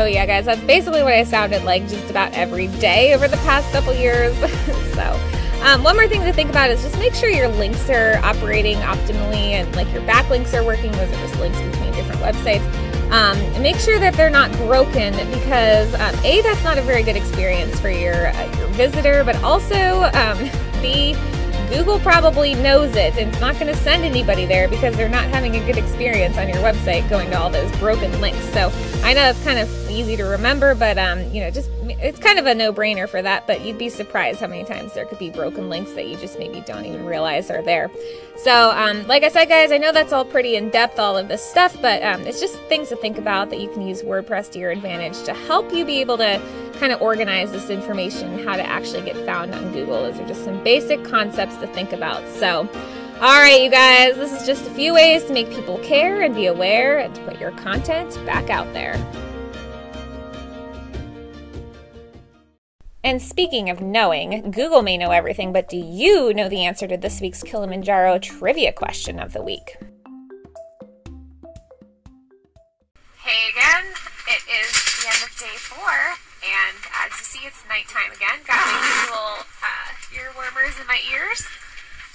Oh, yeah, guys, that's basically what I sounded like just about every day over the past couple years. so, um, one more thing to think about is just make sure your links are operating optimally and like your backlinks are working. Those are just links between different websites. Um, and make sure that they're not broken because um, a that's not a very good experience for your uh, your visitor, but also um, b Google probably knows it and it's not going to send anybody there because they're not having a good experience on your website going to all those broken links. So I know it's kind of easy to remember, but um, you know, just it's kind of a no-brainer for that. But you'd be surprised how many times there could be broken links that you just maybe don't even realize are there. So, um, like I said, guys, I know that's all pretty in depth, all of this stuff, but um, it's just things to think about that you can use WordPress to your advantage to help you be able to kind of organize this information, how to actually get found on Google. Those are just some basic concepts to think about. So, all right, you guys, this is just a few ways to make people care and be aware and to put your content back out there. And speaking of knowing, Google may know everything, but do you know the answer to this week's Kilimanjaro trivia question of the week? Hey again, it is the end of day four, and as you see, it's nighttime again. Got my usual uh, ear warmers in my ears.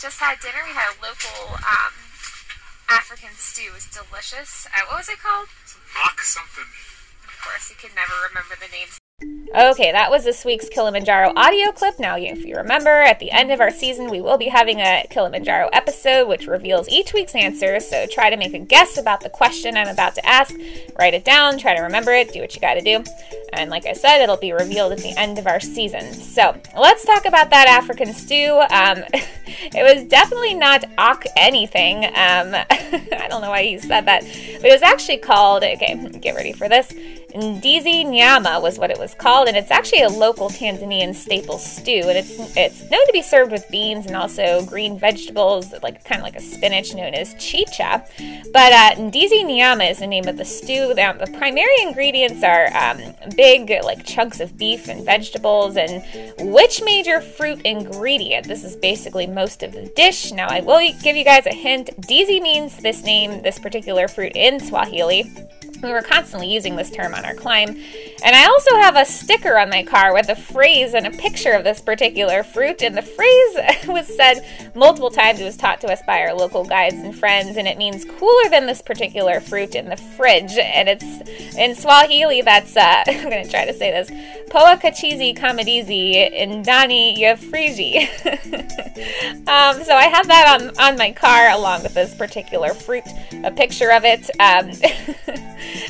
Just had dinner. We had a local um, African stew. It was delicious. Uh, what was it called? Mock something. Of course, you can never remember the names. Okay, that was this week's Kilimanjaro audio clip. Now, if you remember, at the end of our season, we will be having a Kilimanjaro episode which reveals each week's answer. So try to make a guess about the question I'm about to ask. Write it down, try to remember it, do what you got to do. And like I said, it'll be revealed at the end of our season. So let's talk about that African stew. Um, it was definitely not Ak anything. Um, I don't know why you said that, but it was actually called, okay, get ready for this. Ndizi nyama was what it was called, and it's actually a local Tanzanian staple stew, and it's it's known to be served with beans and also green vegetables, like kind of like a spinach known as chicha. But uh, ndizi nyama is the name of the stew. Now, the primary ingredients are um, big like chunks of beef and vegetables, and which major fruit ingredient? This is basically most of the dish. Now, I will give you guys a hint. Ndizi means this name, this particular fruit in Swahili. We were constantly using this term on our climb. And I also have a sticker on my car with a phrase and a picture of this particular fruit. And the phrase was said multiple times. It was taught to us by our local guides and friends. And it means cooler than this particular fruit in the fridge. And it's in Swahili, that's, uh, I'm going to try to say this Poa kachizi kamadizi indani ya friji. um, so I have that on, on my car along with this particular fruit, a picture of it. Um,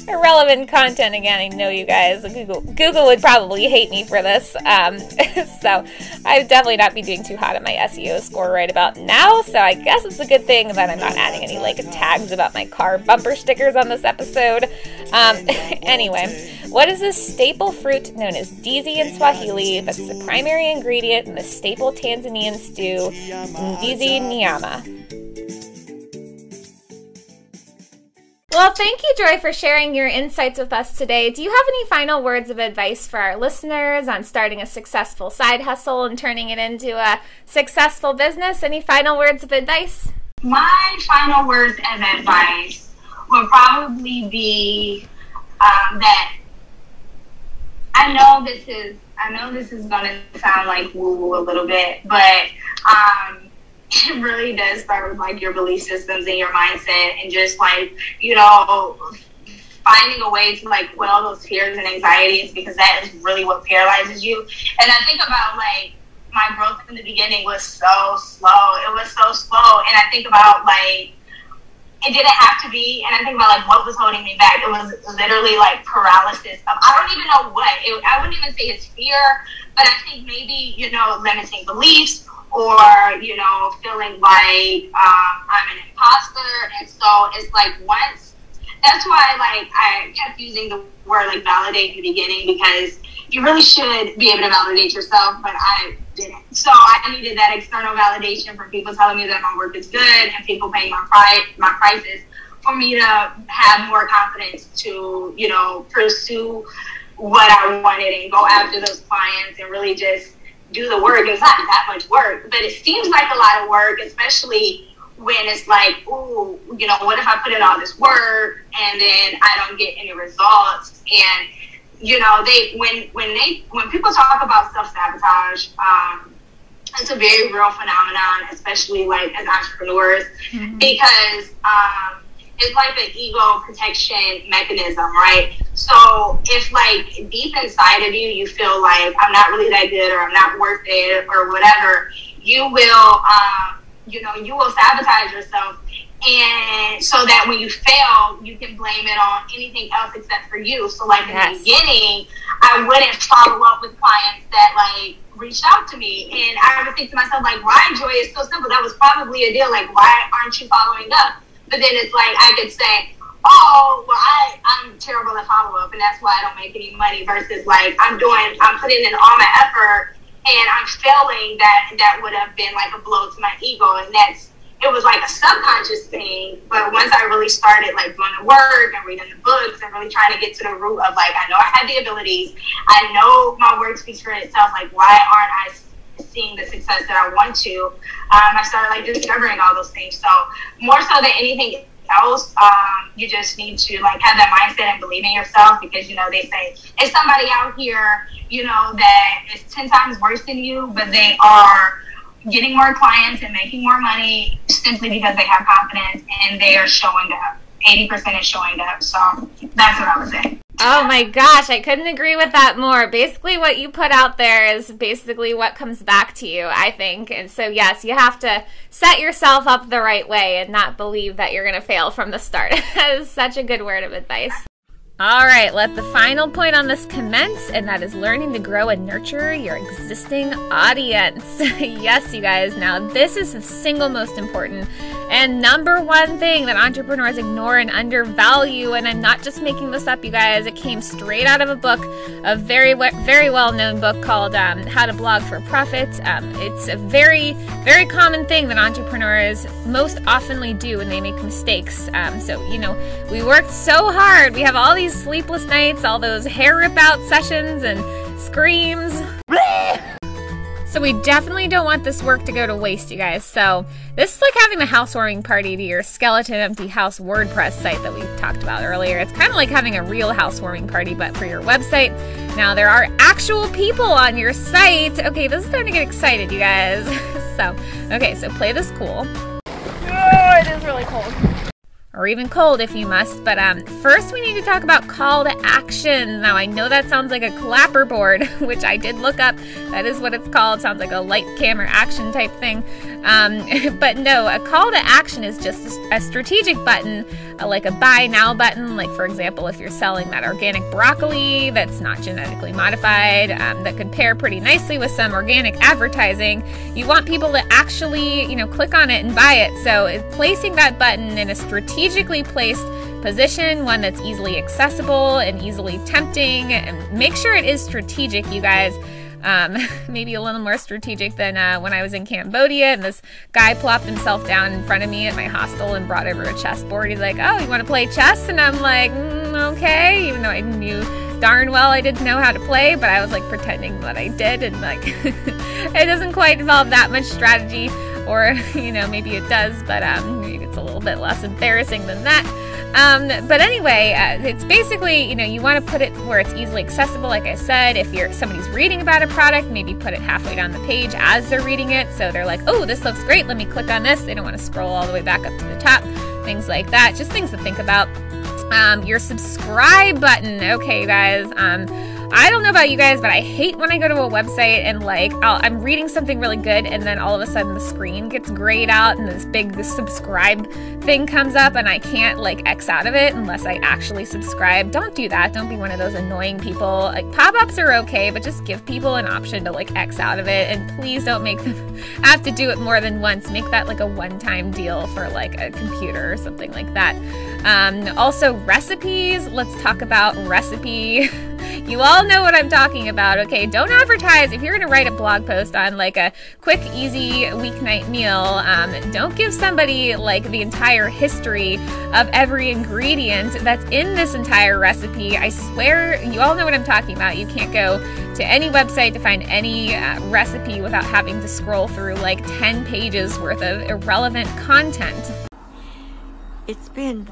irrelevant content again. I know you guys. Google Google would probably hate me for this. Um, so I would definitely not be doing too hot on my SEO score right about now. So I guess it's a good thing that I'm not adding any like tags about my car bumper stickers on this episode. Um, anyway, what is this staple fruit known as ndizi in Swahili? That's the primary ingredient in the staple Tanzanian stew, ndizi nyama. Well, thank you, Joy, for sharing your insights with us today. Do you have any final words of advice for our listeners on starting a successful side hustle and turning it into a successful business? Any final words of advice? My final words of advice would probably be um, that I know this is I know this is going to sound like woo woo a little bit, but um, it really does start with like your belief systems and your mindset and just like you know finding a way to like quell those fears and anxieties because that is really what paralyzes you. And i think about like my growth in the beginning was so slow. It was so slow. And i think about like it didn't have to be. And i think about like what was holding me back. It was literally like paralysis of i don't even know what. It, i wouldn't even say it's fear but i think maybe you know limiting beliefs or you know feeling like um, I'm an imposter, and so it's like once. That's why like I kept using the word like validate in the beginning because you really should be able to validate yourself, but I didn't. So I needed that external validation from people telling me that my work is good and people paying my price my prices for me to have more confidence to you know pursue what I wanted and go after those clients and really just do the work. It's not that much work, but it seems like a lot of work, especially when it's like, ooh, you know, what if I put in all this work and then I don't get any results? And you know, they when when they when people talk about self sabotage, um, it's a very real phenomenon, especially like as entrepreneurs, mm-hmm. because um, it's like an ego protection mechanism, right? So if like deep inside of you, you feel like I'm not really that good or I'm not worth it or whatever, you will, um, you know, you will sabotage yourself. And so that when you fail, you can blame it on anything else except for you. So like in the beginning, I wouldn't follow up with clients that like reached out to me. And I would think to myself, like, why joy is so simple. That was probably a deal. Like, why aren't you following up? But then it's like I could say, oh, well, I, I'm terrible at follow up, and that's why I don't make any money. Versus like I'm doing, I'm putting in all my effort, and I'm failing. That that would have been like a blow to my ego, and that's it was like a subconscious thing. But once I really started like doing the work and reading the books and really trying to get to the root of like I know I have the abilities, I know my work speaks for itself. Like why aren't I seeing the success that I want to, um, I started like discovering all those things. So more so than anything else, um, you just need to like have that mindset and believe in yourself because you know they say it's somebody out here, you know, that is ten times worse than you, but they are getting more clients and making more money simply because they have confidence and they are showing up. 80% is showing up. So that's what I would say. Oh my gosh, I couldn't agree with that more. Basically, what you put out there is basically what comes back to you, I think. And so, yes, you have to set yourself up the right way and not believe that you're going to fail from the start. that is such a good word of advice. All right, let the final point on this commence, and that is learning to grow and nurture your existing audience. yes, you guys, now this is the single most important and number one thing that entrepreneurs ignore and undervalue. And I'm not just making this up, you guys. It came straight out of a book, a very, very well known book called um, How to Blog for Profit. Um, it's a very, very common thing that entrepreneurs most oftenly do when they make mistakes. Um, so, you know, we worked so hard. We have all these these sleepless nights, all those hair rip out sessions and screams. So we definitely don't want this work to go to waste, you guys. So this is like having a housewarming party to your skeleton empty house WordPress site that we talked about earlier. It's kind of like having a real housewarming party, but for your website. Now there are actual people on your site. Okay, this is time to get excited, you guys. so, okay, so play this cool. Oh, it is really cold or even cold if you must. But um, first, we need to talk about call to action. Now, I know that sounds like a clapperboard, which I did look up. That is what it's called. Sounds like a light camera action type thing. Um, but no, a call to action is just a strategic button, uh, like a buy now button. Like, for example, if you're selling that organic broccoli that's not genetically modified, um, that could pair pretty nicely with some organic advertising, you want people to actually, you know, click on it and buy it. So, placing that button in a strategically placed position, one that's easily accessible and easily tempting, and make sure it is strategic, you guys. Um, maybe a little more strategic than uh, when I was in Cambodia. And this guy plopped himself down in front of me at my hostel and brought over a chessboard. He's like, "Oh, you want to play chess?" And I'm like, mm, "Okay," even though I knew darn well I didn't know how to play, but I was like pretending that I did, and like it doesn't quite involve that much strategy, or you know maybe it does, but um, maybe it's a little bit less embarrassing than that. Um, but anyway, uh, it's basically, you know, you want to put it where it's easily accessible. Like I said, if you're somebody's reading about a product, maybe put it halfway down the page as they're reading it. So they're like, oh, this looks great. Let me click on this. They don't want to scroll all the way back up to the top. Things like that. Just things to think about. Um, your subscribe button. Okay, guys. I don't know about you guys, but I hate when I go to a website and like i am reading something really good, and then all of a sudden the screen gets grayed out, and this big this subscribe thing comes up, and I can't like X out of it unless I actually subscribe. Don't do that. Don't be one of those annoying people. Like pop ups are okay, but just give people an option to like X out of it, and please don't make them have to do it more than once. Make that like a one time deal for like a computer or something like that. Um, also, recipes. Let's talk about recipe. You all know what I'm talking about, okay? Don't advertise. If you're going to write a blog post on like a quick, easy weeknight meal, um, don't give somebody like the entire history of every ingredient that's in this entire recipe. I swear, you all know what I'm talking about. You can't go to any website to find any uh, recipe without having to scroll through like 10 pages worth of irrelevant content. It's been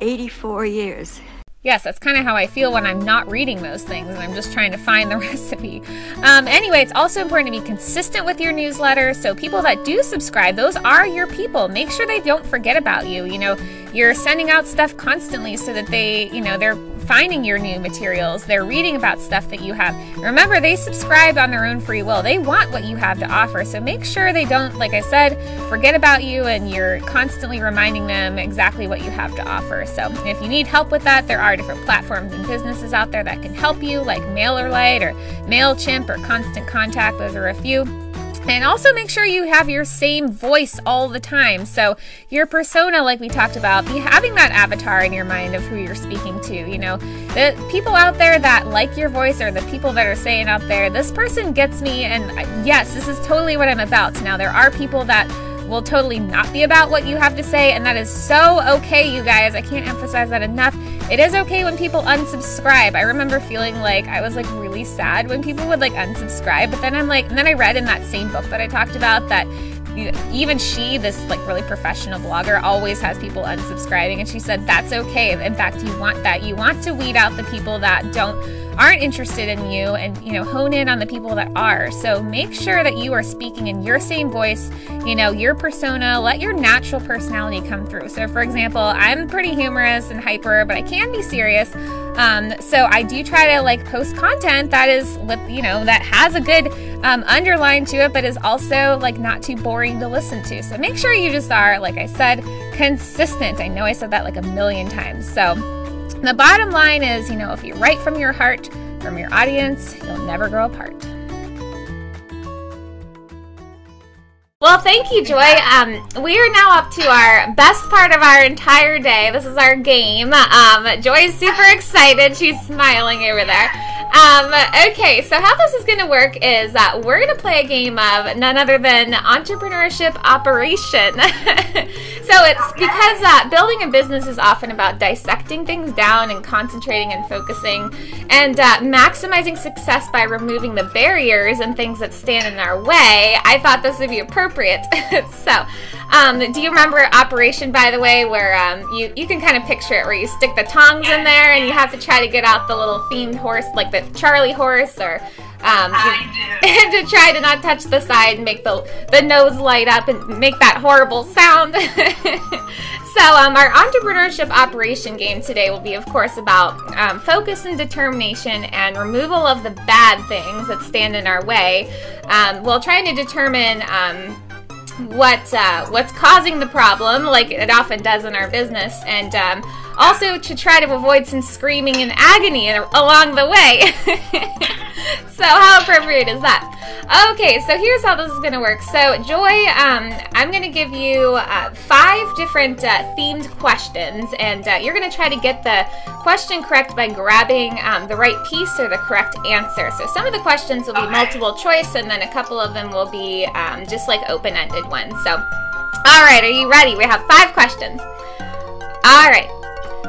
84 years yes, that's kind of how I feel when I'm not reading those things and I'm just trying to find the recipe. Um, anyway, it's also important to be consistent with your newsletter. So, people that do subscribe, those are your people. Make sure they don't forget about you. You know, you're sending out stuff constantly so that they, you know, they're finding your new materials. They're reading about stuff that you have. Remember, they subscribe on their own free will. They want what you have to offer. So make sure they don't, like I said, forget about you and you're constantly reminding them exactly what you have to offer. So if you need help with that, there are different platforms and businesses out there that can help you, like MailerLite or MailChimp or Constant Contact. Those are a few. And also make sure you have your same voice all the time. So, your persona, like we talked about, be having that avatar in your mind of who you're speaking to. You know, the people out there that like your voice or the people that are saying out there, this person gets me, and uh, yes, this is totally what I'm about. Now, there are people that will totally not be about what you have to say, and that is so okay, you guys. I can't emphasize that enough. It is okay when people unsubscribe. I remember feeling like I was like really sad when people would like unsubscribe, but then I'm like, and then I read in that same book that I talked about that even she, this like really professional blogger, always has people unsubscribing. And she said, that's okay. In fact, you want that. You want to weed out the people that don't aren't interested in you and you know hone in on the people that are so make sure that you are speaking in your same voice you know your persona let your natural personality come through so for example i'm pretty humorous and hyper but i can be serious um, so I do try to like post content that is, you know, that has a good um, underline to it, but is also like not too boring to listen to. So make sure you just are, like I said, consistent. I know I said that like a million times. So the bottom line is, you know, if you write from your heart, from your audience, you'll never grow apart. Well, thank you, Joy. Um, we are now up to our best part of our entire day. This is our game. Um, Joy's super excited. She's smiling over there. Um, okay, so how this is going to work is that we're going to play a game of none other than entrepreneurship operation. so it's because uh, building a business is often about dissecting things down and concentrating and focusing and uh, maximizing success by removing the barriers and things that stand in our way. I thought this would be appropriate. so, um, do you remember Operation, by the way, where um, you, you can kind of picture it, where you stick the tongs in there and you have to try to get out the little themed horse, like the Charlie horse, or um, and to try to not touch the side and make the, the nose light up and make that horrible sound. so, um, our entrepreneurship operation game today will be, of course, about um, focus and determination and removal of the bad things that stand in our way. Um, while trying to determine um, what uh, what's causing the problem, like it often does in our business, and um, also to try to avoid some screaming and agony along the way. so how appropriate is that? Okay, so here's how this is going to work. So Joy, um, I'm going to give you uh, five different uh, themed questions, and uh, you're going to try to get the question correct by grabbing um, the right piece or the correct answer. So some of the questions will be multiple choice, and then a couple of them will be um, just like open-ended ones. So, all right, are you ready? We have five questions. All right.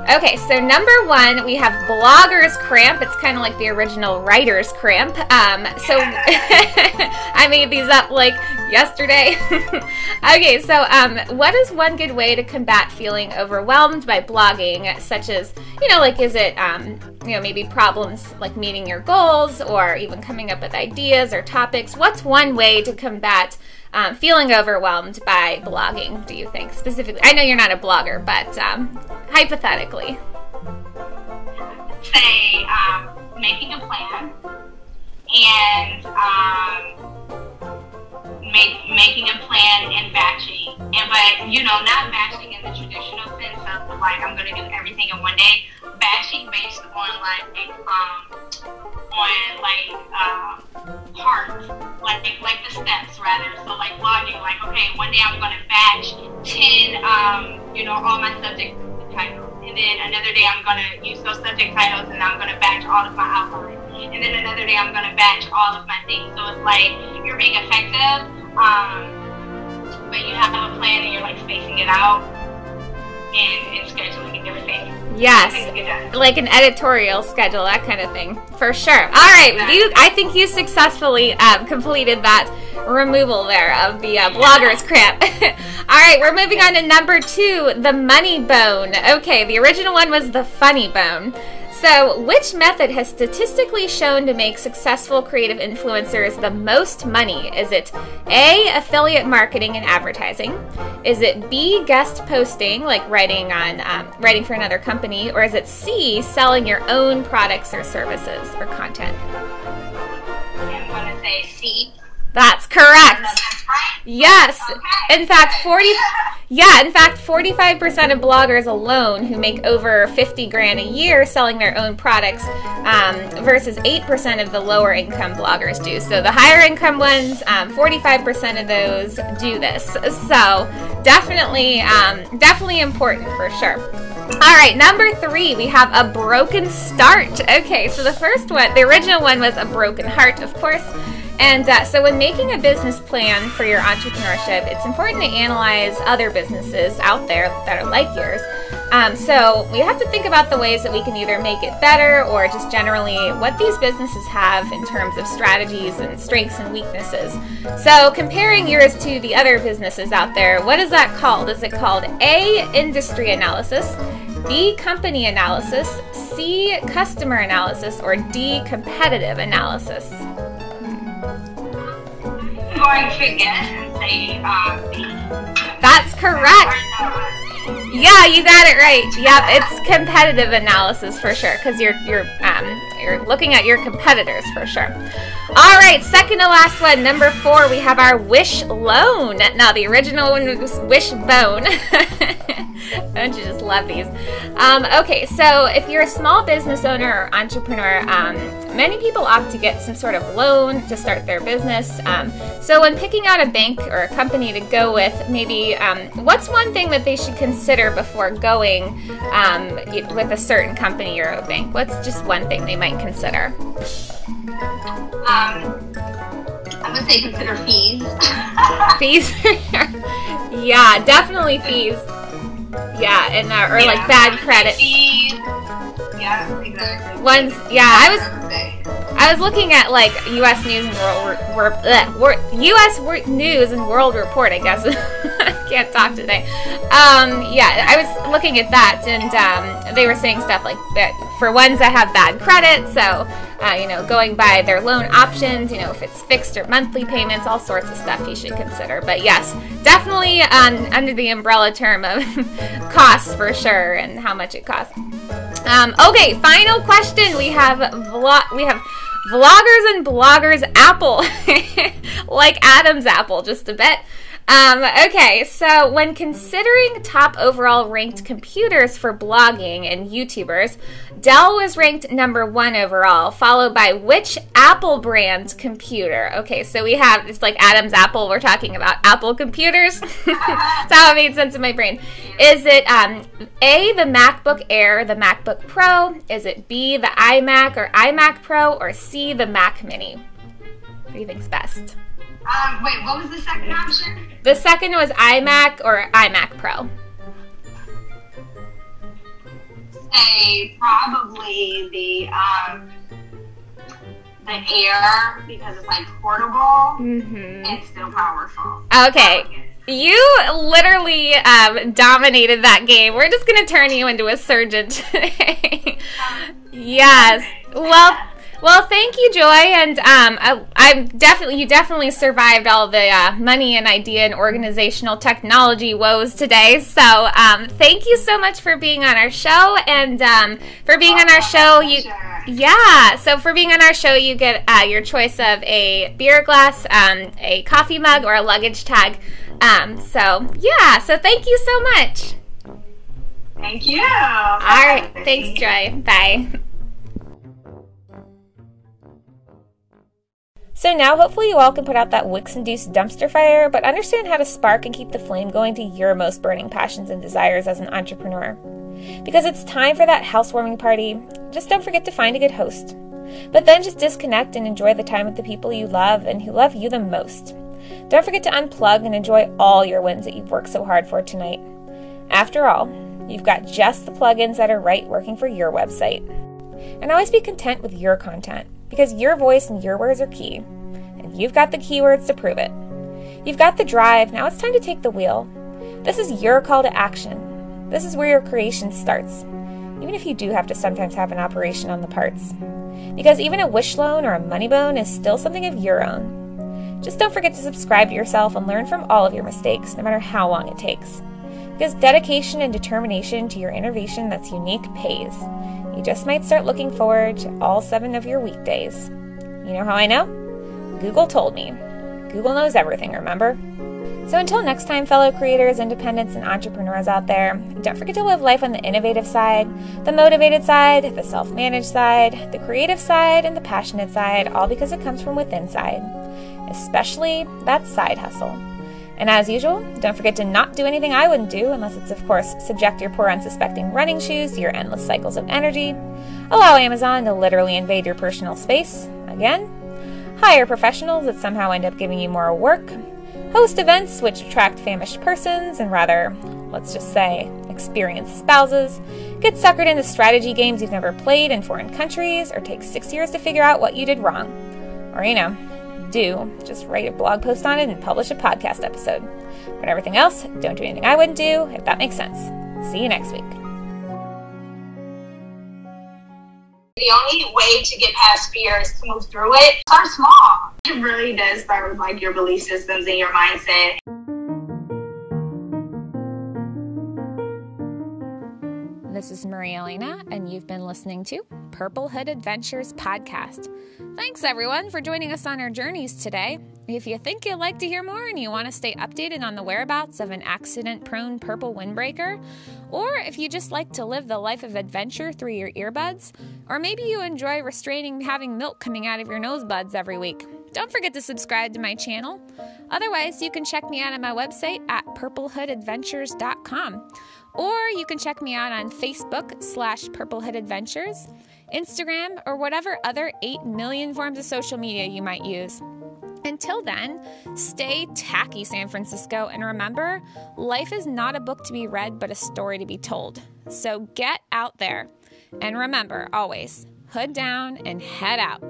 Okay, so number one, we have blogger's cramp. It's kind of like the original writer's cramp. Um, so I made these up like yesterday. okay, so um, what is one good way to combat feeling overwhelmed by blogging, such as, you know, like is it, um, you know, maybe problems like meeting your goals or even coming up with ideas or topics? What's one way to combat um, feeling overwhelmed by blogging, do you think specifically? I know you're not a blogger, but um, hypothetically. Say, um, making a plan and um, make, making a plan and batching. And but you know, not batching in the traditional sense of like I'm gonna do everything in one day. Batching based on like um on like um, parts, like like the steps rather. So like blogging, like okay, one day I'm gonna batch ten, um, you know, all my subject titles, and then another day I'm gonna use those subject titles, and I'm gonna batch all of my outline, and then another day I'm gonna batch all of my things. So it's like you're being effective, um, but you have a plan and you're like spacing it out and, scheduling and scheduling everything. Yes, like an editorial schedule, that kind of thing, for sure. All right, you. I think you successfully um, completed that removal there of the uh, blogger's cramp. All right, we're moving on to number two, the money bone. Okay, the original one was the funny bone. So, which method has statistically shown to make successful creative influencers the most money? Is it A, affiliate marketing and advertising? Is it B, guest posting, like writing on um, writing for another company? Or is it C, selling your own products or services or content? I'm to say C. That's correct. Yes. In fact, 40 Yeah, in fact, 45% of bloggers alone who make over 50 grand a year selling their own products um, versus 8% of the lower income bloggers do. So the higher income ones, um, 45% of those do this. So definitely, um, definitely important for sure. All right, number three, we have a broken start. Okay, so the first one, the original one was a broken heart, of course. And uh, so, when making a business plan for your entrepreneurship, it's important to analyze other businesses out there that are like yours. Um, so, we have to think about the ways that we can either make it better or just generally what these businesses have in terms of strategies and strengths and weaknesses. So, comparing yours to the other businesses out there, what is that called? Is it called A, industry analysis? B, company analysis, C, customer analysis, or D, competitive analysis? Going to guess and say uh. That's correct. Yeah, you got it right. Yep, it's competitive analysis for sure because you're you're um you're looking at your competitors for sure. All right, second to last one, number four, we have our wish loan. Now the original one was wishbone. Don't you just love these? Um, okay, so if you're a small business owner or entrepreneur, um, many people opt to get some sort of loan to start their business. Um, so when picking out a bank or a company to go with, maybe um, what's one thing that they should consider before going um, with a certain company or a bank? What's just one thing they might consider? Um, I'm going to say consider fees. fees. yeah, definitely fees. Yeah, and uh, or Yeah, like bad credit. Yeah, exactly. Ones. Yeah, I was. I was looking at like U.S. News and World Re- bleh, U.S. News and World Report. I guess I can't talk today. Um, yeah, I was looking at that, and um, they were saying stuff like that for ones that have bad credit. So, uh, you know, going by their loan options, you know, if it's fixed or monthly payments, all sorts of stuff you should consider. But yes, definitely um, under the umbrella term of costs for sure and how much it costs. Um, okay, final question. We have vlog. We have vloggers and bloggers apple, like Adam's apple, just a bit. Um, okay, so when considering top overall ranked computers for blogging and YouTubers, Dell was ranked number one overall, followed by which Apple brand computer? Okay, so we have it's like Adam's Apple. We're talking about Apple computers. That's how it made sense in my brain. Is it um, A, the MacBook Air, the MacBook Pro? Is it B, the iMac or iMac Pro? Or C, the Mac Mini? What do you think's best? Um, wait, what was the second option? The second was iMac or iMac Pro. Say probably the um, the Air because it's like portable Mm-hmm. and still powerful. Okay. You literally um, dominated that game. We're just going to turn you into a surgeon today. yes. Well, well, thank you, Joy, and um, I, I'm definitely you definitely survived all the uh, money and idea and organizational technology woes today. So, um, thank you so much for being on our show and um, for being on our show. You, yeah, So for being on our show, you get uh, your choice of a beer glass, um, a coffee mug, or a luggage tag. Um, so yeah. So thank you so much. Thank you. All right. Thanks, Joy. Bye. So now, hopefully, you all can put out that Wix induced dumpster fire, but understand how to spark and keep the flame going to your most burning passions and desires as an entrepreneur. Because it's time for that housewarming party, just don't forget to find a good host. But then just disconnect and enjoy the time with the people you love and who love you the most. Don't forget to unplug and enjoy all your wins that you've worked so hard for tonight. After all, you've got just the plugins that are right working for your website. And always be content with your content because your voice and your words are key. And you've got the keywords to prove it. You've got the drive, now it's time to take the wheel. This is your call to action. This is where your creation starts, even if you do have to sometimes have an operation on the parts. Because even a wish loan or a money bone is still something of your own. Just don't forget to subscribe to yourself and learn from all of your mistakes, no matter how long it takes. Because dedication and determination to your innovation that's unique pays. You just might start looking forward to all seven of your weekdays. You know how I know? Google told me. Google knows everything, remember? So until next time, fellow creators, independents, and entrepreneurs out there, don't forget to live life on the innovative side, the motivated side, the self managed side, the creative side, and the passionate side, all because it comes from within side, especially that side hustle. And as usual, don't forget to not do anything I wouldn't do, unless it's, of course, subject your poor unsuspecting running shoes to your endless cycles of energy, allow Amazon to literally invade your personal space, again, hire professionals that somehow end up giving you more work, host events which attract famished persons and rather, let's just say, experienced spouses, get suckered into strategy games you've never played in foreign countries, or take six years to figure out what you did wrong. Or, you know, do just write a blog post on it and publish a podcast episode. But everything else, don't do anything I wouldn't do, if that makes sense. See you next week. The only way to get past fear is to move through it. Start small. It really does start with like your belief systems and your mindset. This is Maria Elena, and you've been listening to Purple Hood Adventures Podcast. Thanks, everyone, for joining us on our journeys today. If you think you'd like to hear more and you want to stay updated on the whereabouts of an accident prone purple windbreaker, or if you just like to live the life of adventure through your earbuds, or maybe you enjoy restraining having milk coming out of your nose buds every week, don't forget to subscribe to my channel. Otherwise, you can check me out on my website at purplehoodadventures.com. Or you can check me out on Facebook slash Purplehood Adventures, Instagram, or whatever other 8 million forms of social media you might use. Until then, stay tacky, San Francisco, and remember life is not a book to be read, but a story to be told. So get out there. And remember, always, hood down and head out.